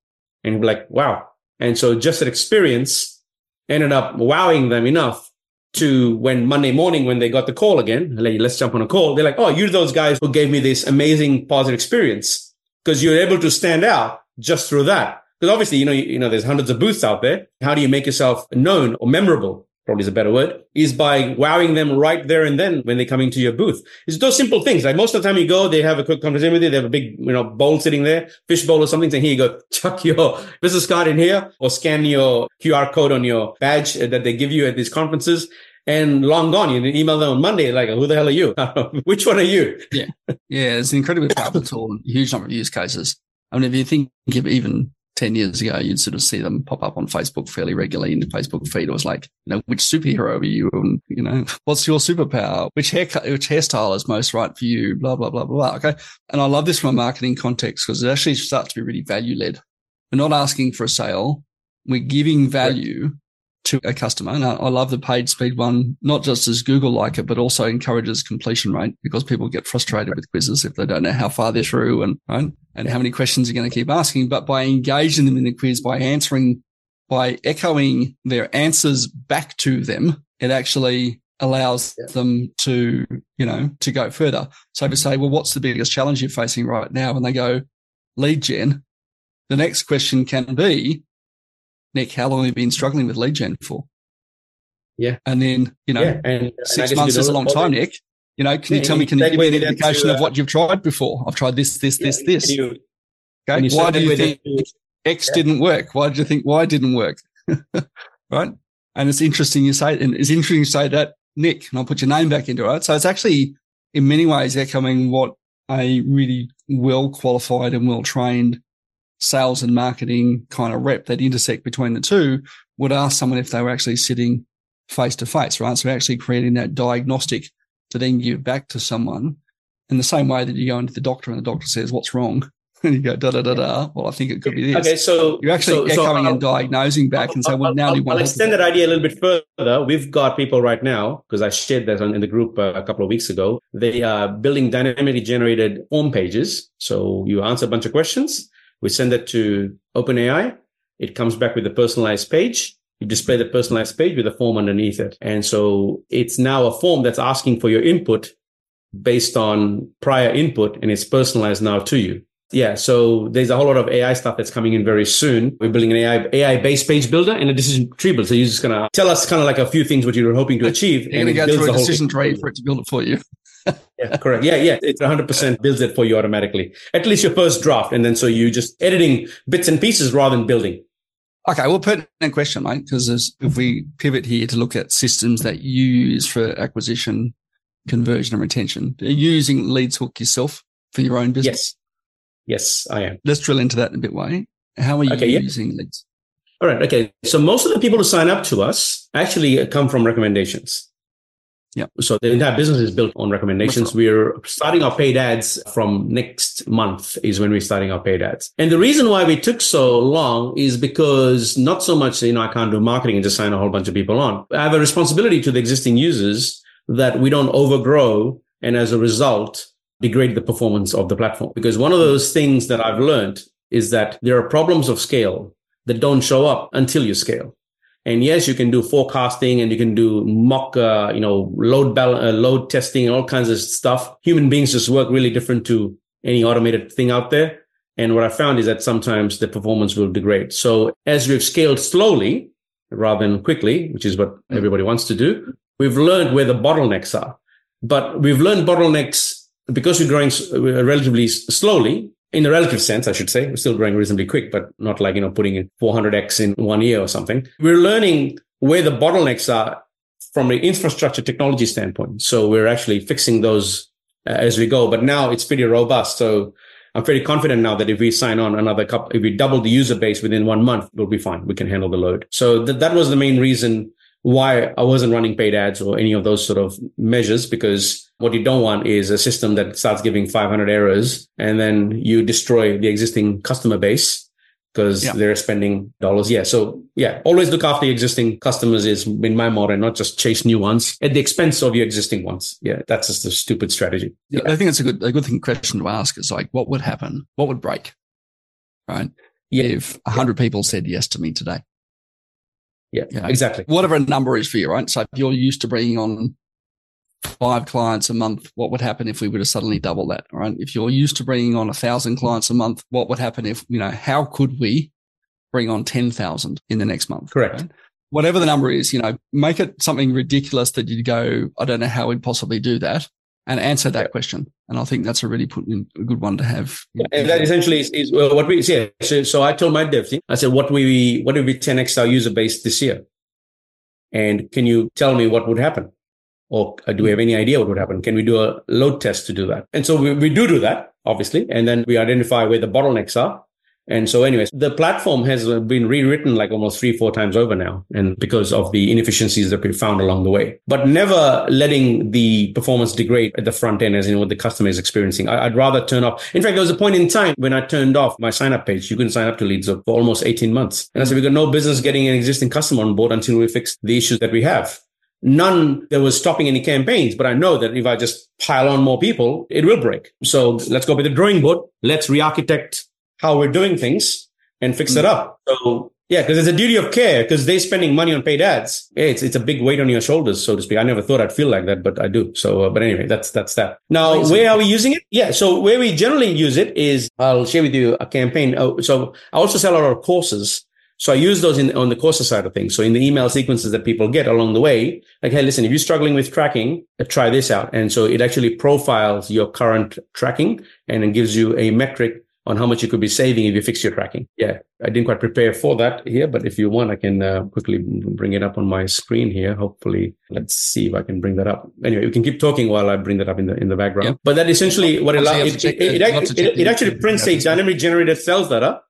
And be like, wow. And so just that experience ended up wowing them enough to when Monday morning, when they got the call again, like, let's jump on a call. They're like, oh, you're those guys who gave me this amazing positive experience because you're able to stand out just through that. Because obviously, you know, you, you, know, there's hundreds of booths out there. How do you make yourself known or memorable? Probably is a better word is by wowing them right there and then when they come into your booth. It's those simple things. Like most of the time you go, they have a quick conversation with you. They have a big, you know, bowl sitting there, fish bowl or something. And here you go, chuck your business card in here or scan your QR code on your badge uh, that they give you at these conferences and long gone. You email them on Monday, like, who the hell are you? Which one are you? yeah. Yeah. It's an incredibly powerful tool, and huge number of use cases. I mean, if you think of even 10 years ago, you'd sort of see them pop up on Facebook fairly regularly in the Facebook feed. It was like, you know, which superhero are you? And, you know, what's your superpower? Which haircut, which hairstyle is most right for you? Blah, blah, blah, blah. Blah. Okay. And I love this from a marketing context because it actually starts to be really value led. We're not asking for a sale. We're giving value. To a customer. And I, I love the page speed one, not just as Google like it, but also encourages completion rate because people get frustrated with quizzes if they don't know how far they're through and, right? And how many questions you're going to keep asking. But by engaging them in the quiz, by answering, by echoing their answers back to them, it actually allows yeah. them to, you know, to go further. So if you say, well, what's the biggest challenge you're facing right now? And they go lead gen. The next question can be, Nik, how long have you been struggling with lead gen for? Yeah. And then, you know, yeah. and, six and months is a long time, Nik. You know, can yeah, you tell me, can you give me an indication to, uh, of what you've tried before? I've tried this, this, yeah, this, this. You, okay. Why do you think to, X didn't work? Why did you think Y didn't work? right. And it's interesting you say, and it's interesting you say that, Nik, and I'll put your name back into it. So it's actually in many ways echoing what a really well qualified and well trained sales and marketing kind of rep that intersect between the two would ask someone if they were actually sitting face to face, right? So actually creating that diagnostic to then give back to someone in the same way that you go into the doctor and the doctor says, what's wrong? And you go, da, da, da, da. Well, I think it could be this. Okay. So you're actually so, echoing so and diagnosing back I'll, and say, well, now I'll, you want I'll extend that idea a little bit further. We've got people right now, because I shared that in the group uh, a couple of weeks ago. They are building dynamically generated home pages. So you answer a bunch of questions we send it to OpenAI. It comes back with a personalized page. You display the personalized page with a form underneath it. And so it's now a form that's asking for your input based on prior input and it's personalized now to you. Yeah. So there's a whole lot of AI stuff that's coming in very soon. We're building an AI, AI based page builder and a decision tree builder. So you're just going to tell us kind of like a few things what you were hoping to achieve. You're going to go through a decision tree for it to build it for you yeah, correct. Yeah, yeah. It's 100% builds it for you automatically. At least your first draft. And then so you just editing bits and pieces rather than building. Okay, well, pertinent question, mate, because if we pivot here to look at systems that you use for acquisition, conversion, and retention, are you using LeadsHook yourself for your own business? Yes. Yes, I am. Let's drill into that in a bit way. How are you okay, using yeah. leads? All right. Okay. So most of the people who sign up to us actually come from recommendations. Yeah. So the entire business is built on recommendations. We're starting our paid ads from next month is when we're starting our paid ads. And the reason why we took so long is because not so much, you know, I can't do marketing and just sign a whole bunch of people on. I have a responsibility to the existing users that we don't overgrow. And as a result, degrade the performance of the platform. Because one of those things that I've learned is that there are problems of scale that don't show up until you scale. And yes, you can do forecasting and you can do mock, uh, you know, load bal- uh, load testing and all kinds of stuff. Human beings just work really different to any automated thing out there. And what I found is that sometimes the performance will degrade. So as we've scaled slowly rather than quickly, which is what mm. everybody wants to do, we've learned where the bottlenecks are. But we've learned bottlenecks because we're growing relatively slowly in a relative sense, I should say. We're still growing reasonably quick, but not like, you know, putting in 400x in one year or something. We're learning where the bottlenecks are from an infrastructure technology standpoint. So we're actually fixing those uh, as we go, but now it's pretty robust. So I'm pretty confident now that if we sign on another couple, if we double the user base within one month, we'll be fine. We can handle the load. So th- that was the main reason why I wasn't running paid ads or any of those sort of measures because what you don't want is a system that starts giving 500 errors and then you destroy the existing customer base because yeah. they're spending dollars. Yeah. So yeah, always look after existing customers is in my model, not just chase new ones at the expense of your existing ones. Yeah. That's just a stupid strategy. Yeah. I think it's a good, a good thing question to ask is like, what would happen? What would break? Right. Yeah. If a hundred yeah. people said yes to me today. Yeah, know, exactly. Whatever a number is for you, right? So if you're used to bringing on five clients a month, what would happen if we were to suddenly double that, right? If you're used to bringing on a thousand clients a month, what would happen if, you know, how could we bring on 10,000 in the next month? Correct. Right? Whatever the number is, you know, make it something ridiculous that you'd go, I don't know how we'd possibly do that and answer that question. And I think that's a really put in, a good one to have. Yeah, and that essentially is, is what we yeah. So, so I told my dev team, I said, what we what if we 10x our user base this year? And can you tell me what would happen? Or uh, do we have any idea what would happen? Can we do a load test to do that? And so we, we do do that, obviously. And then we identify where the bottlenecks are. And so, anyways, the platform has been rewritten like almost three, four times over now. And because of the inefficiencies that we found along the way, but never letting the performance degrade at the front end as in what the customer is experiencing. I, would rather turn off. In fact, there was a point in time when I turned off my sign up page. You couldn't sign up to leads for almost 18 months. And I said, we got no business getting an existing customer on board until we fix the issues that we have none that was stopping any campaigns. But I know that if I just pile on more people, it will break. So let's go with the drawing board. Let's re-architect how we're doing things and fix mm. it up. So yeah, because it's a duty of care because they're spending money on paid ads. It's it's a big weight on your shoulders, so to speak. I never thought I'd feel like that, but I do. So, uh, but anyway, that's that's that. Now, Amazing. where are we using it? Yeah, so where we generally use it is I'll share with you a campaign. Oh, so I also sell a lot of courses. So I use those in, on the courses side of things. So in the email sequences that people get along the way, like, hey, listen, if you're struggling with tracking, uh, try this out. And so it actually profiles your current tracking and it gives you a metric on how much you could be saving if you fix your tracking. Yeah, I didn't quite prepare for that here, but if you want, I can uh, quickly bring it up on my screen here. Hopefully, let's see if I can bring that up. Anyway, we can keep talking while I bring that up in the in the background. Yeah. But that essentially what it allows it, it, it, it, it actually prints a dynamic generated sales data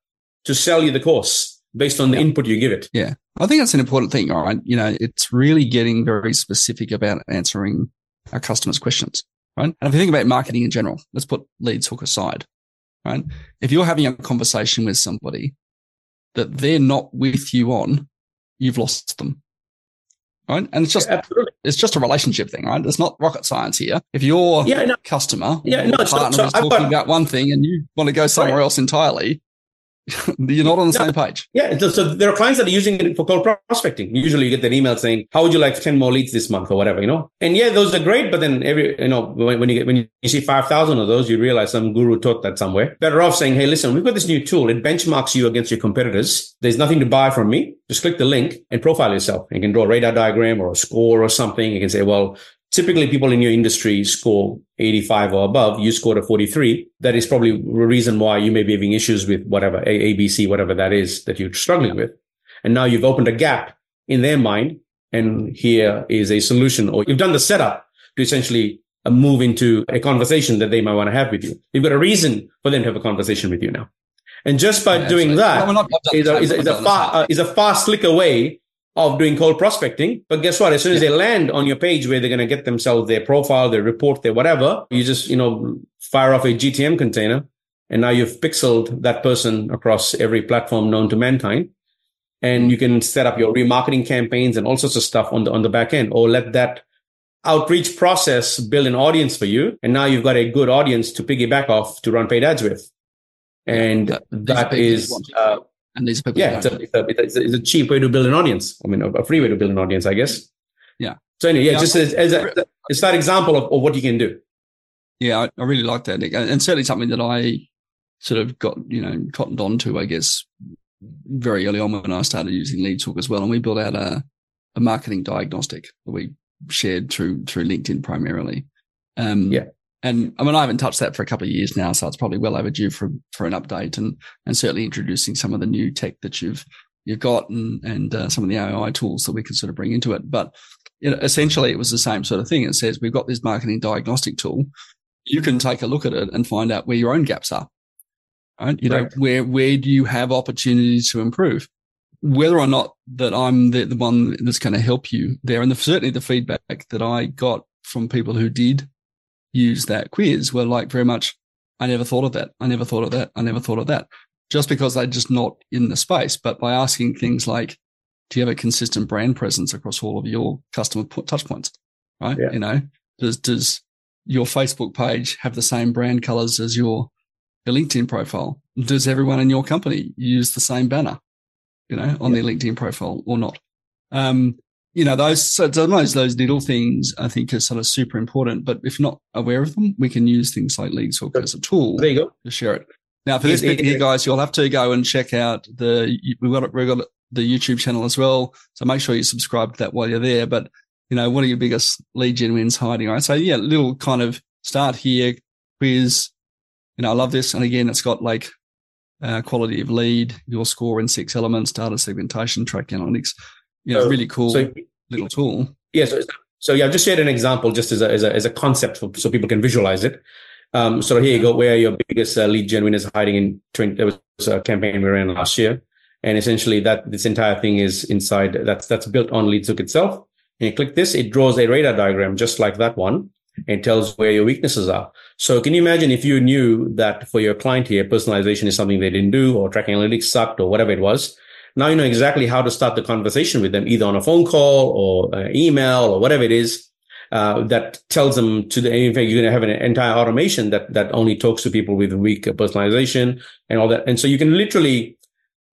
to sell you the course based on the yeah. input you give it. Yeah. I think that's an important thing. All right. You know, it's really getting very specific about answering our customers' questions. Right. And if you think about marketing in general, let's put LeadsHook aside right? If you're having a conversation with somebody that they're not with you on, you've lost them. Right. And it's just, yeah, it's just a relationship thing, right? It's not rocket science here. If your yeah, no, customer, yeah, no, partner so, so is talking got, about one thing and you want to go somewhere right. else entirely, You're not on the no, same page. Yeah. So, so, there are clients that are using it for cold prospecting. Usually you get an email saying, how would you like 10 more leads this month or whatever, you know? And yeah, those are great. But then every, you know, when, when you get, when you see 5,000 of those, you realize some guru taught that somewhere. Better off saying, Hey, listen, we've got this new tool. It benchmarks you against your competitors. There's nothing to buy from me. Just click the link and profile yourself. You can draw a radar diagram or a score or something. You can say, well, typically people in your industry score 85 or above, you scored a 43. That is probably the reason why you may be having issues with whatever, A, B, C, whatever that is that you're struggling with. And now you've opened a gap in their mind. And here is a solution, or you've done the setup to essentially uh, move into a conversation that they might want to have with you. You've got a reason for them to have a conversation with you now. And just by yeah, doing that is a, is a, is a far, uh, is a far slicker way of doing cold prospecting. But guess what? As soon as yeah. they land on your page where they're going to get themselves their profile, their report, their whatever, you just, you know, fire off a GTM container. And now you've pixeled that person across every platform known to mankind. And you can set up your remarketing campaigns and all sorts of stuff on the, on the back end or let that outreach process build an audience for you. And now you've got a good audience to piggyback off to run paid ads with. And that, that is, uh, and these people. Yeah, it's a, it's, a, it's, a, it's a, cheap way to build an audience. I mean, a, free way to build an audience, I guess. Yeah. So anyway, yeah, yeah just as, as a, it's that example of, of what you can do. Yeah, I, I really like that, Nik. and certainly something that I sort of got, you know, cottoned on to, I guess, very early on when I started using LeadsHook as well. And we built out a, a marketing diagnostic that we shared through through LinkedIn primarily. Um, yeah. And I mean, I haven't touched that for a couple of years now, so it's probably well overdue for for an update and and certainly introducing some of the new tech that you've you've got and and uh, some of the AI tools that we can sort of bring into it. But you know, essentially, it was the same sort of thing. It says we've got this marketing diagnostic tool. You can take a look at it and find out where your own gaps are. Right? You right. know, where where do you have opportunities to improve? Whether or not that I'm the, the one that's going to help you there, and the, certainly the feedback that I got from people who did use that quiz were like very much, I never thought of that. I never thought of that. I never thought of that. Just because they're just not in the space. But by asking things like, do you have a consistent brand presence across all of your customer touch points? Right. Yeah. You know, does, does your Facebook page have the same brand colors as your, your LinkedIn profile? Does everyone in your company use the same banner, you know, on yeah. their LinkedIn profile or not? Um, you know, those, so those, those little things I think are sort of super important. But if not aware of them, we can use things like LeadsHook as a tool there you go. to share it. Now, for this bit here, guys, you'll have to go and check out the, we've got, we've got the YouTube channel as well. So make sure you subscribe to that while you're there. But, you know, what are your biggest lead gen wins hiding? Right. So yeah, little kind of start here, quiz. You know, I love this. And again, it's got like, uh, quality of lead, your score in six elements, data segmentation, track analytics you know, so, really cool so, little tool. Yeah. So, so yeah, I've just shared an example just as a, as a, as a concept for, so people can visualize it. Um, so here you go, where your biggest uh, lead gen winners hiding in 20, there was a campaign we ran last year. And essentially that this entire thing is inside that's, that's built on LeadsHook itself. And you click this, it draws a radar diagram just like that one and tells where your weaknesses are. So can you imagine if you knew that for your client here, personalization is something they didn't do or tracking analytics sucked or whatever it was. Now you know exactly how to start the conversation with them, either on a phone call or uh, email or whatever it is. Uh, that tells them to the, in fact, you're going to have an entire automation that, that only talks to people with weak personalization and all that. And so you can literally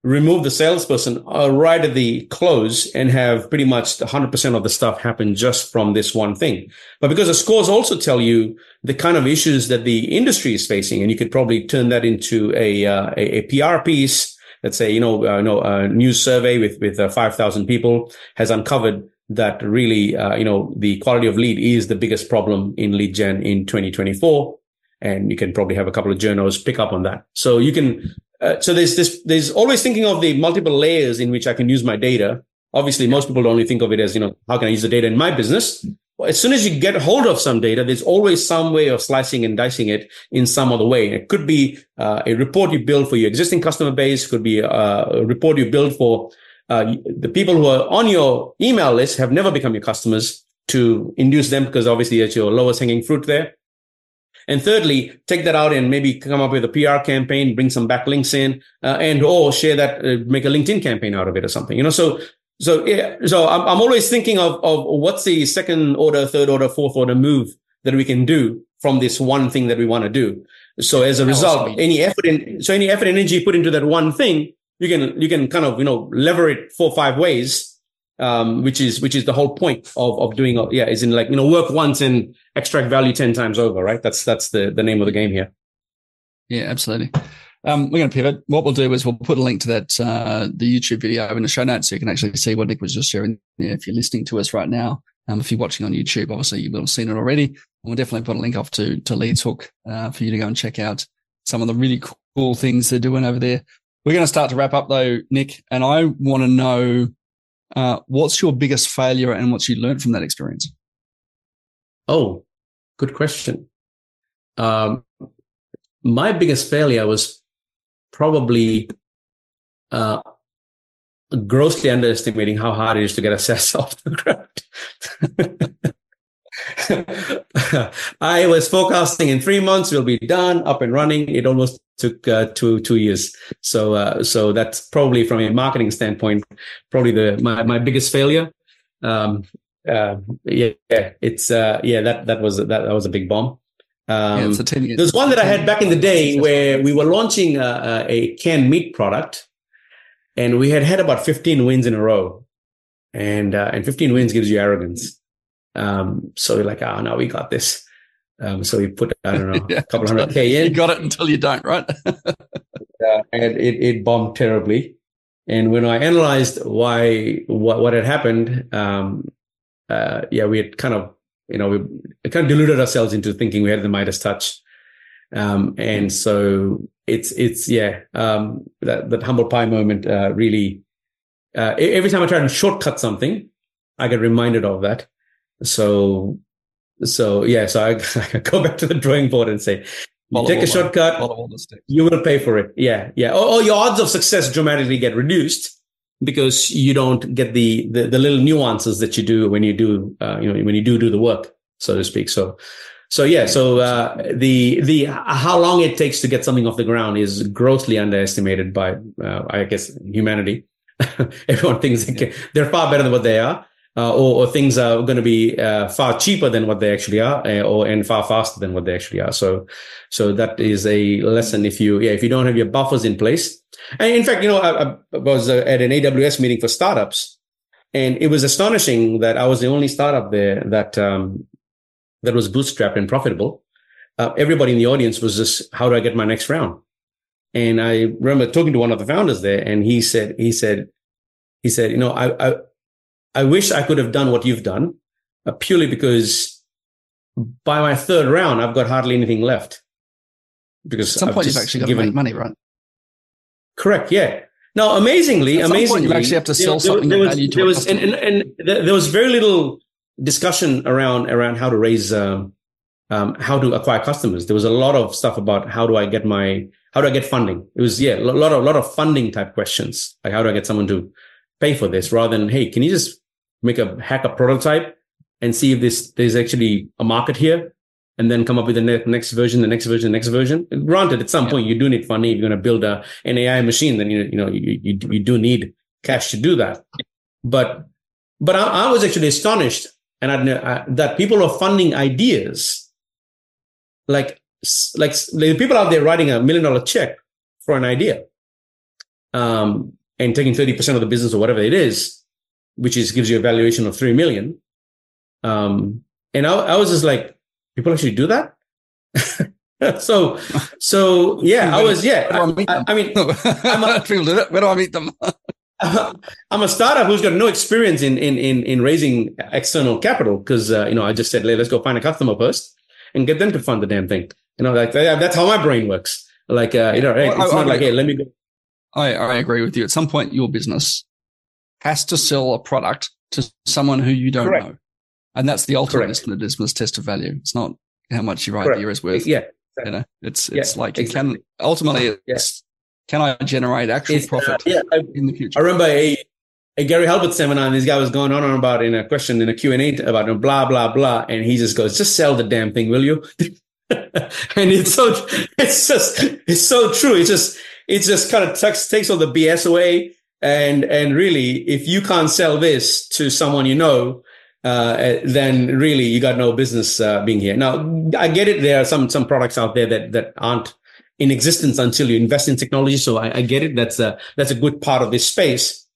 remove the salesperson uh, right at the close and have pretty much 100% of the stuff happen just from this one thing. But because the scores also tell you the kind of issues that the industry is facing, and you could probably turn that into a, uh, a, a, PR piece. Let's say, you know, uh, you know, a news survey with, with uh, 5,000 people has uncovered that really, uh, you know, the quality of lead is the biggest problem in lead gen in 2024. And you can probably have a couple of journals pick up on that. So you can uh, so there's this, there's always thinking of the multiple layers in which I can use my data. Obviously, most people only think of it as, you know, how can I use the data in my business? As soon as you get hold of some data, there's always some way of slicing and dicing it in some other way. It could be uh, a report you build for your existing customer base. Could be uh, a report you build for uh, the people who are on your email list have never become your customers to induce them because obviously it's your lowest hanging fruit there. And thirdly, take that out and maybe come up with a PR campaign, bring some backlinks in, uh, and or share that, uh, make a LinkedIn campaign out of it or something. You know, so so yeah, so I'm, I'm always thinking of of what's the second order, third order, fourth order move that we can do from this one thing that we want to do. So as a result, any effort in so any effort and energy put into that one thing, you can you can kind of you know lever it four or five ways um, which is which is the whole point of of doing yeah is in like you know work once and extract value 10 times over right? That's that's the the name of the game here. Yeah absolutely um, we're going to pivot. What we'll do is we'll put a link to that uh, the YouTube video in the show notes so you can actually see what Nik was just sharing. Yeah, if you're listening to us right now, um, if you're watching on YouTube, obviously you will have seen it already. And we'll definitely put a link off to to LeadsHook uh, for you to go and check out some of the really cool things they're doing over there. We're going to start to wrap up though, Nik, and I want to know uh, what's your biggest failure and what you learned from that experience? Oh, good question. Um, my biggest failure was probably uh, grossly underestimating how hard it is to get a SaaS off the ground. I was forecasting in three months we'll be done, up and running. It almost took uh, two two years. So uh, so that's probably from a marketing standpoint, probably the my, my biggest failure. Um, uh, yeah, yeah, it's uh, yeah that that was that, that was a big bomb. Um, yeah, there's one that I had back in the day where we were launching a, a canned meat product, and we had had about 15 wins in a row, and uh, and 15 wins gives you arrogance. Um, so we're like, oh no, we got this. Um, so we put, I don't know, yeah, a couple hundred K in. You got it until you don't, right? uh, and it, it bombed terribly. And when I analyzed why, what, what had happened, um, uh, yeah, we had kind of, you know, we kind of deluded ourselves into thinking we had the Midas touch. Um, and so it's, it's, yeah, um, that, that humble pie moment, uh, really, uh, every time I try to shortcut something, I get reminded of that. So, so yeah, so I, I go back to the drawing board and say, you take a shortcut, you will pay for it. Yeah, yeah. Or, or, your odds of success dramatically get reduced because you don't get the, the, the little nuances that you do when you do, uh, you know, when you do do the work, so to speak. So, so yeah, so uh, the the how long it takes to get something off the ground is grossly underestimated by, uh, I guess, humanity. Everyone thinks can, they're far better than what they are uh, or, or, things are going to be uh, far cheaper than what they actually are, uh, or and far faster than what they actually are. So, so that is a lesson. If you, yeah, if you don't have your buffers in place, and in fact, you know, I, I was uh, at an AWS meeting for startups, and it was astonishing that I was the only startup there that um, that was bootstrapped and profitable. Uh, everybody in the audience was just, "How do I get my next round?" And I remember talking to one of the founders there, and he said, he said, he said, you know, I, I I wish I could have done what you've done uh, purely because by my third round, I've got hardly anything left. Because at some I've point you've actually got given, to make money, right? Correct. Yeah. Now, amazingly, at amazingly, point you actually have to sell something there, there was, there was and, and, and, there was very little discussion around around how to raise um, um, how to acquire customers. There was a lot of stuff about how do I get my, how do I get funding? It was, yeah, a lot of, a lot of funding type questions. Like, how do I get someone to pay for this rather than, hey, can you just make a hack a prototype and see if this, there's actually a market here? And then come up with the ne- next version, the next version, the next version. Granted, at some yeah. point you do need funding. If you're going to build a, an AI machine, then you, you know, you, you, you do need cash to do that. But, but I, I was actually astonished and I, I, that people are funding ideas like like the people out there writing a million dollar check for an idea um, and taking 30% of the business or whatever it is which is gives you a valuation of 3 million um, and I, I was just like people actually do that so so yeah i was yeah I, I, I, mean I'm a, people do it where do i meet them I'm a startup who's got no experience in in in, in raising external capital because uh, you know I just said, let's go find a customer first, and get them to fund the damn thing. You know, like that's how my brain works. Like, uh, you know, hey, it's I, not I, like, hey, let me go. I, I agree with you. At some point, your business has to sell a product to someone who you don't Correct. know. And that's the ultimate business test of value. It's not how much you write Correct. the year is worth. Yeah. You know, it's, it's yeah, like you exactly. can ultimately it's, yeah. can I generate actual it's, uh, profit uh, yeah, I, in the future? I remember a, a Gary Halbert seminar and this guy was going on and on about in a question in a Q&A about blah, blah, blah. And he just goes, just sell the damn thing, will you? and it's so, it's just, it's so true. It's just, it just kind of takes, takes all the BS away. And, and really, if you can't sell this to someone you know, uh, then really you got no business uh, being here. Now, I get it. There are some some products out there that that aren't in existence until you invest in technology. So I, I get it. That's a that's a good part of this space.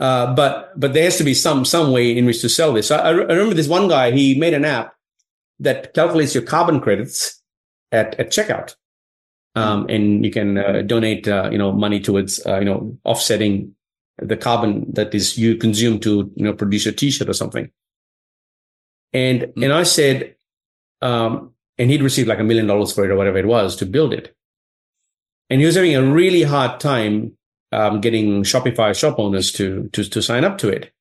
Uh, but but there has to be some some way in which to sell this. So I, I remember this one guy. He made an app that calculates your carbon credits at, at checkout. Um, and you can uh, donate, uh, you know, money towards, uh, you know, offsetting the carbon that is you consume to, you know, produce a t-shirt or something. And, mm-hmm. and I said, um, and he'd received like a million dollars for it or whatever it was to build it. And he was having a really hard time, um, getting Shopify shop owners to, to, to sign up to it.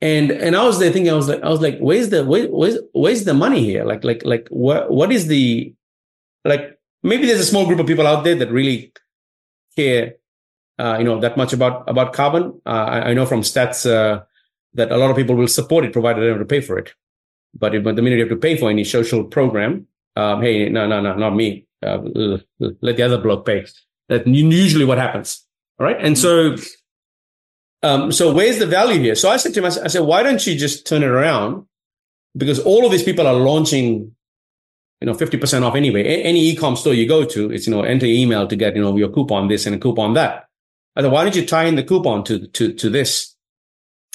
And and I was there thinking, I was like, I was like, where's the where, where's where's the money here? Like like like what what is the like maybe there's a small group of people out there that really care, uh, you know, that much about about carbon. Uh, I, I, know from stats uh, that a lot of people will support it provided they have to pay for it. But, if, but the minute you have to pay for any social program, um, hey, no, no, no, not me. Uh, let the other bloke pay. That's usually what happens. All right. And so um, so where's the value here? So I said to him, I said, why don't you just turn it around? Because all of these people are launching, you know, 50% off anyway. A- any e-com store you go to, it's, you know, enter your email to get, you know, your coupon this and a coupon that. I said, why don't you tie in the coupon to, to, to this?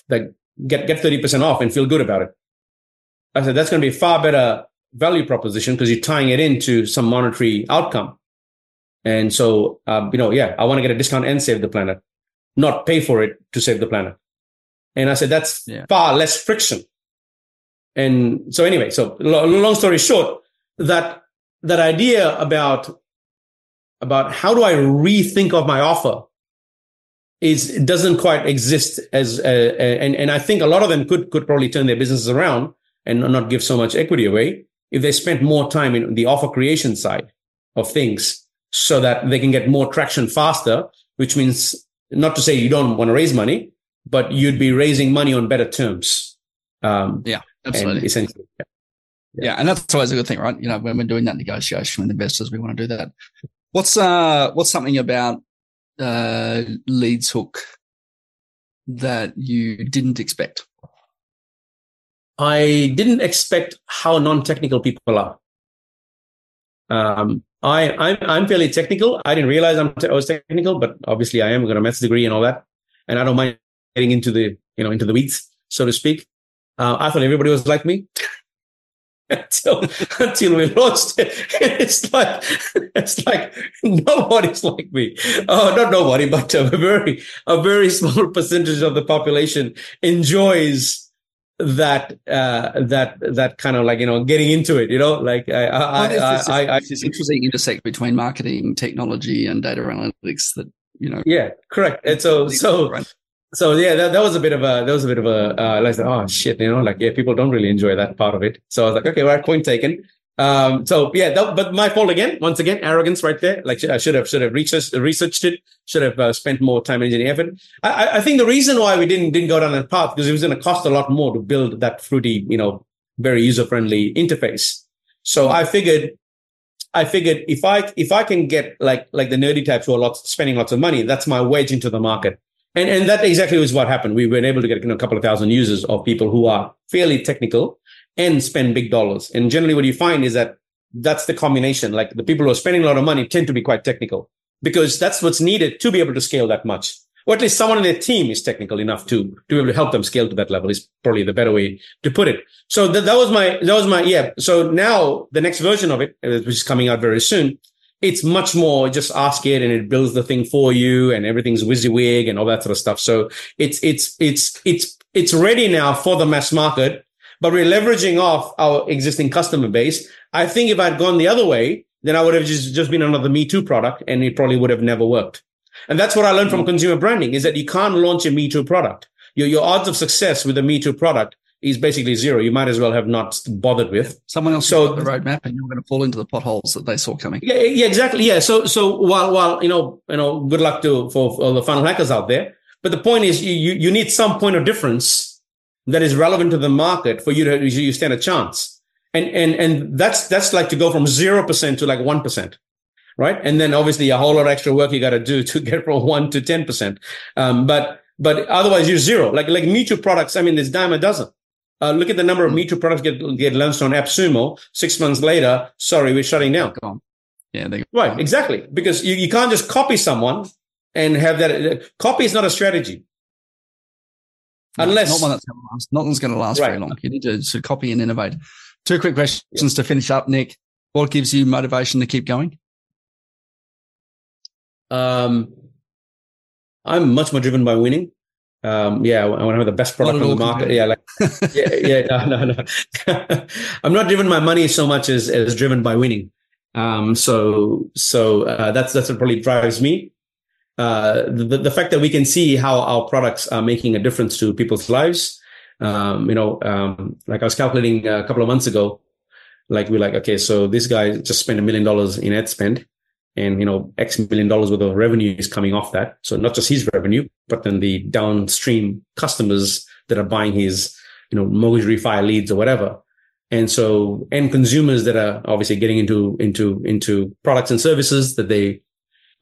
Like get, get 30% off and feel good about it. I said, that's going to be a far better value proposition because you're tying it into some monetary outcome. And so, um, you know, yeah, I want to get a discount and save the planet not pay for it to save the planet. And I said, that's yeah. far less friction. And so anyway, so long story short, that, that idea about, about how do I rethink of my offer is, it doesn't quite exist as, uh, and, and I think a lot of them could, could probably turn their businesses around and not give so much equity away if they spent more time in the offer creation side of things so that they can get more traction faster, which means not to say you don't want to raise money, but you'd be raising money on better terms. Um, yeah, absolutely. Essentially. Yeah. Yeah. yeah. and that's always a good thing, right? You know, when we're doing that negotiation with investors, we want to do that. What's uh what's something about uh LeadsHook that you didn't expect? I didn't expect how non-technical people are. Um, I, I'm, I'm fairly technical. I didn't realize I'm t- i was technical, but obviously I am. Got a maths degree and all that. And I don't mind getting into the, you know, into the weeds, so to speak. Uh, I thought everybody was like me. until until we launched it. It's like it's like nobody's like me. Oh, not nobody, but a very a very small percentage of the population enjoys that uh that that kind of like you know getting into it you know like i i this, I, I, I, this interesting intersect between marketing technology and data analytics that you know yeah correct and so so so yeah, that, that was a bit of a that was a bit of a uh, like oh shit, you know, like yeah, people don't really enjoy that part of it. So I was like, okay, right, point taken. Um, so yeah, that, but my fault again. Once again, arrogance right there. Like I should have should have researched researched it. Should have uh, spent more time and effort. I, I think the reason why we didn't didn't go down that path because it was going to cost a lot more to build that fruity, you know, very user friendly interface. So I figured, I figured if I if I can get like like the nerdy types who are lots spending lots of money, that's my wedge into the market. And and that exactly was what happened. We were able to get you know, a couple of thousand users of people who are fairly technical and spend big dollars. And generally what you find is that that's the combination. Like the people who are spending a lot of money tend to be quite technical because that's what's needed to be able to scale that much. Or at least someone in their team is technical enough to, to be able to help them scale to that level is probably the better way to put it. So that, that was my, that was my, yeah. So now the next version of it, uh, which is coming out very soon, it's much more just ask it and it builds the thing for you and everything's WYSIWYG and all that sort of stuff. So it's, it's, it's, it's, it's ready now for the mass market but we're leveraging off our existing customer base. I think if I'd gone the other way, then I would have just, just been another Me Too product and it probably would have never worked. And that's what I learned from mm. consumer branding is that you can't launch a Me Too product. Your, your odds of success with a Me Too product is basically zero. You might as well have not bothered with. Someone else so the roadmap, and you're going to fall into the potholes that they saw coming. Yeah, yeah, exactly. Yeah. So, so while, while you know, you know, good luck to for, for all the funnel hackers out there. But the point is, you you need some point of difference that is relevant to the market for you to you stand a chance. And and and that's that's like to go from zero percent to like one percent, right? And then obviously a whole lot of extra work you got to do to get from one to ten percent. Um, but but otherwise you're zero. Like like Too products. I mean, there's dime a dozen. Uh, look at the number of Me Too products get get launched on AppSumo. Six months later, sorry, we're shutting down. Yeah, they right, exactly. Because you, you can't just copy someone and have that. Copy is not a strategy. Unless not one that's going to last. Not one's going to last right. very long. You need to, to copy and innovate. Two quick questions yeah. to finish up, Nik. What gives you motivation to keep going? Um, I'm much more driven by winning. Um, yeah, I want to have the best product on the market. Yeah, like, yeah, yeah, no, no, no. I'm not driven by money so much as, as driven by winning. Um, so, so, uh, that's, that's what probably drives me uh, the, the fact that we can see how our products are making a difference to people's lives. Um, you know, um, like I was calculating a couple of months ago, like we're like, okay, so this guy just spent a million dollars in ad spend and, you know, X million dollars worth of revenue is coming off that. So not just his revenue, but then the downstream customers that are buying his, you know, mortgage refi leads or whatever. And so, end consumers that are obviously getting into, into, into products and services that they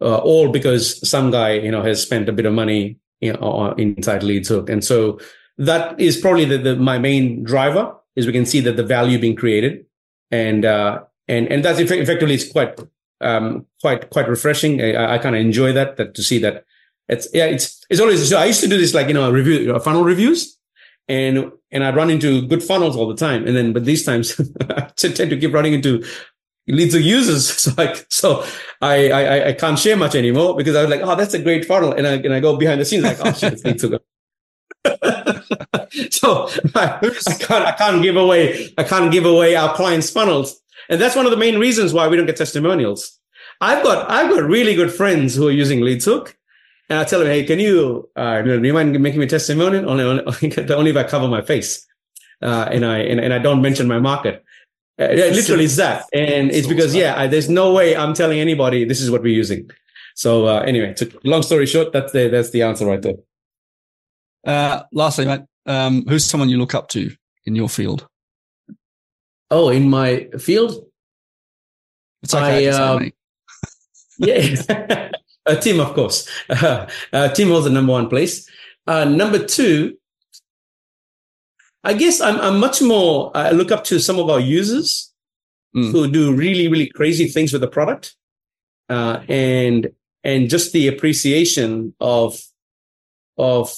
uh, all because some guy you know has spent a bit of money you know, inside LeadsHook, and so that is probably the, the, my main driver. Is we can see that the value being created, and uh, and and that's effectively it's quite um, quite quite refreshing. I, I kind of enjoy that that to see that it's yeah it's it's always so I used to do this like you know review you know, funnel reviews and and I run into good funnels all the time. And then, but these times I tend to keep running into leads of users. So like, so I, I, I can't share much anymore because I was like, oh, that's a great funnel. And I, and I go behind the scenes like, oh shit, leads to go. so I, I, can't, I can't give away, I can't give away our clients funnels. And that's one of the main reasons why we don't get testimonials. I've got, I've got really good friends who are using LeadsHook. And I tell them, Hey, can you, uh, do you mind making me a testimonial? Only, only, only if I cover my face. Uh, and I, and, and I don't mention my market. Uh, yeah, literally it's that. And it's because, yeah, I, there's no way I'm telling anybody this is what we're using. So, uh, anyway, to, long story short, that's the, that's the answer right there. Uh, lastly, mate, um, who's someone you look up to in your field? Oh, in my field? It's okay. I, um, yeah. a Tim, of course. Uh, uh, Tim holds the number one place. Uh, number two, I guess I'm, I'm much more, I look up to some of our users mm. who do really, really crazy things with the product. Uh, and, and just the appreciation of, of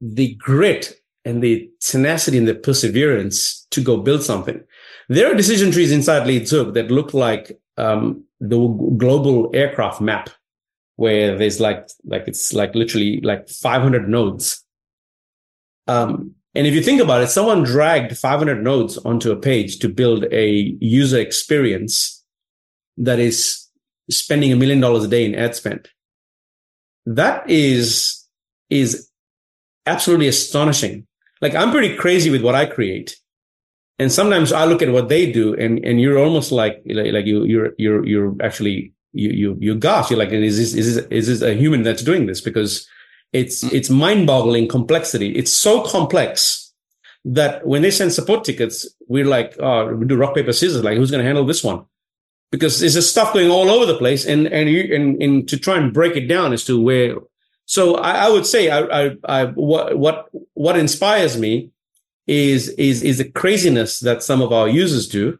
the grit and the tenacity and the perseverance to go build something. There are decision trees inside LeadsHook that look like, um, the global aircraft map where there's like, like it's like literally like 500 nodes. Um, and if you think about it, someone dragged 500 nodes onto a page to build a user experience that is spending a million dollars a day in ad spend. That is, is absolutely astonishing. Like I'm pretty crazy with what I create. And sometimes I look at what they do and, and you're almost like, like you, you're, you're, you're actually, you, you, you gosh, you're like, is this, is this, is this a human that's doing this? Because it's, mm. it's mind boggling complexity. It's so complex that when they send support tickets, we're like, oh, we do rock, paper, scissors. Like who's going to handle this one? Because there's just stuff going all over the place. And, and you, and, and to try and break it down as to where, so I, I would say I, I, I, what, what, what inspires me is, is, is the craziness that some of our users do.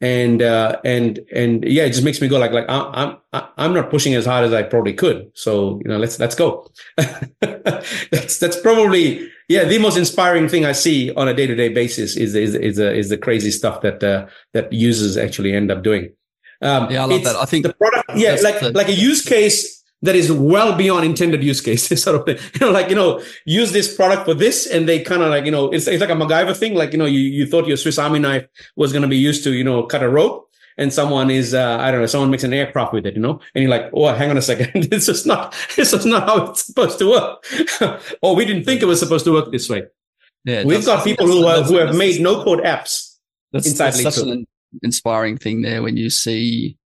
And, uh, and, and yeah, it just makes me go like, like, I, I'm, I'm not pushing as hard as I probably could. So, you know, let's, let's go. that's, that's probably, yeah, the most inspiring thing I see on a day to day basis is, is, is, uh, is the crazy stuff that, uh, that users actually end up doing. Um, yeah, I love that. I think the product, yeah, like, the- like a use case that is well beyond intended use case sort of thing. You know, like, you know, use this product for this. And they kind of like, you know, it's, it's like a MacGyver thing. Like, you know, you, you thought your Swiss Army knife was going to be used to, you know, cut a rope and someone is, uh, I don't know, someone makes an aircraft with it, you know, and you're like, oh, hang on a second. this is not, this is not how it's supposed to work. or we didn't think it was supposed to work this way. Yeah, We've got people who, are, who have made no code apps that's, inside that's such an inspiring thing there when you see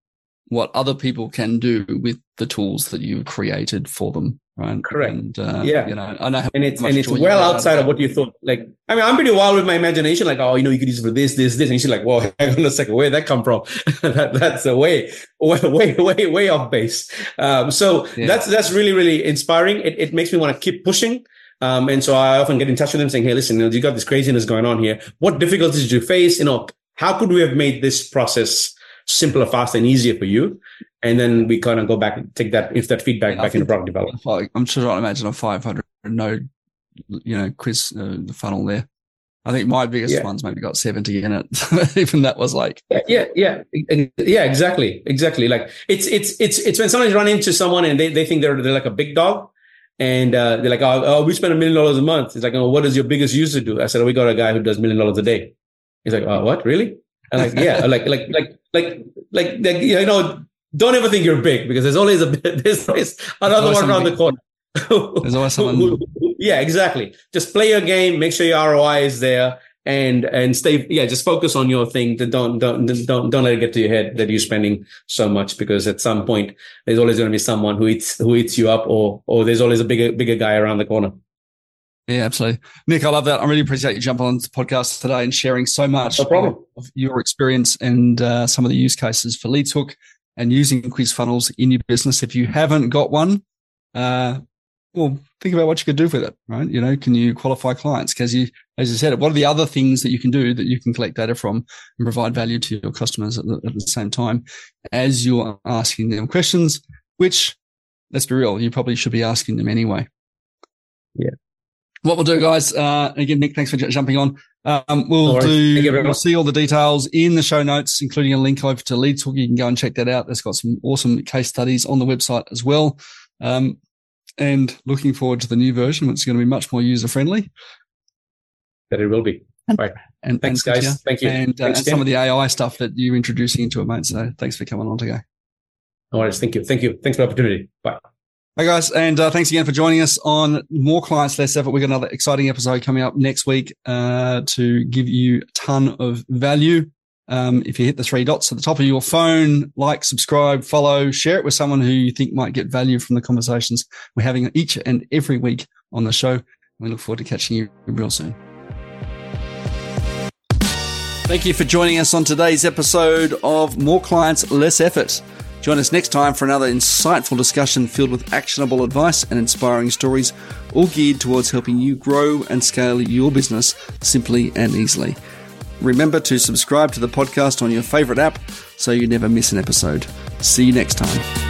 what other people can do with the tools that you've created for them. Right. Correct. And, uh, yeah. You know, I know and it's, and it's well outside of what you thought. Like, I mean, I'm pretty wild with my imagination. Like, oh, you know, you could use for this, this, this. And you're like, well, hang on a second. Where did that come from? that, that's a way, way, way, way, way off base. Um, so yeah. that's, that's really, really inspiring. It, it makes me want to keep pushing. Um, and so I often get in touch with them saying, Hey, listen, you, know, you got this craziness going on here. What difficulties did you face? You know, how could we have made this process simpler, faster, and easier for you? And then we kind of go back and take that if that feedback yeah, back into product development. I'm sure I imagine a 500 node, you know, quiz uh, the funnel there. I think my biggest yeah. ones maybe got 70 in it. Even that was like yeah, yeah, yeah, yeah, exactly, exactly. Like it's it's it's it's when somebody's run into someone and they, they think they're they're like a big dog, and uh, they're like, oh, oh, we spend a million dollars a month. It's like, oh, what does your biggest user do? I said, oh, we got a guy who does million dollars a day. He's like, oh, what, really? And like, yeah, like like like like like like you know don't ever think you're big because there's always a there's always another there's one around the corner. there's always someone. yeah, exactly. Just play your game. Make sure your ROI is there, and and stay. Yeah, just focus on your thing. Don't don't don't don't let it get to your head that you're spending so much because at some point there's always going to be someone who eats who eats you up, or or there's always a bigger bigger guy around the corner. Yeah, absolutely. Nik, I love that. I really appreciate you jumping on the podcast today and sharing so much no of your experience and uh, some of the use cases for LeadsHook and using quiz funnels in your business. If you haven't got one, uh, well, think about what you could do with it, right? You know, can you qualify clients? Because you, as you said, what are the other things that you can do that you can collect data from and provide value to your customers at the, at the same time as you're asking them questions, which let's be real, you probably should be asking them anyway. Yeah. What we'll do, guys, uh, again, Nik, thanks for jumping on. Um, we'll do. We'll see all the details in the show notes, including a link over to LeadsHook. You can go and check that out. It's got some awesome case studies on the website as well. Um, and looking forward to the new version, which is going to be much more user friendly. That it will be. Right. And thanks, and, guys. Thank you. And, uh, and some of the AI stuff that you're introducing into it, mate. So thanks for coming on today. No worries. Thank you. Thank you. Thanks for the opportunity. Bye. Hey guys, and uh, thanks again for joining us on More Clients, Less Effort. We've got another exciting episode coming up next week uh, to give you a ton of value. Um, if you hit the three dots at the top of your phone, like, subscribe, follow, share it with someone who you think might get value from the conversations we're having each and every week on the show. We look forward to catching you real soon. Thank you for joining us on today's episode of More Clients, Less Effort. Join us next time for another insightful discussion filled with actionable advice and inspiring stories, all geared towards helping you grow and scale your business simply and easily. Remember to subscribe to the podcast on your favorite app so you never miss an episode. See you next time.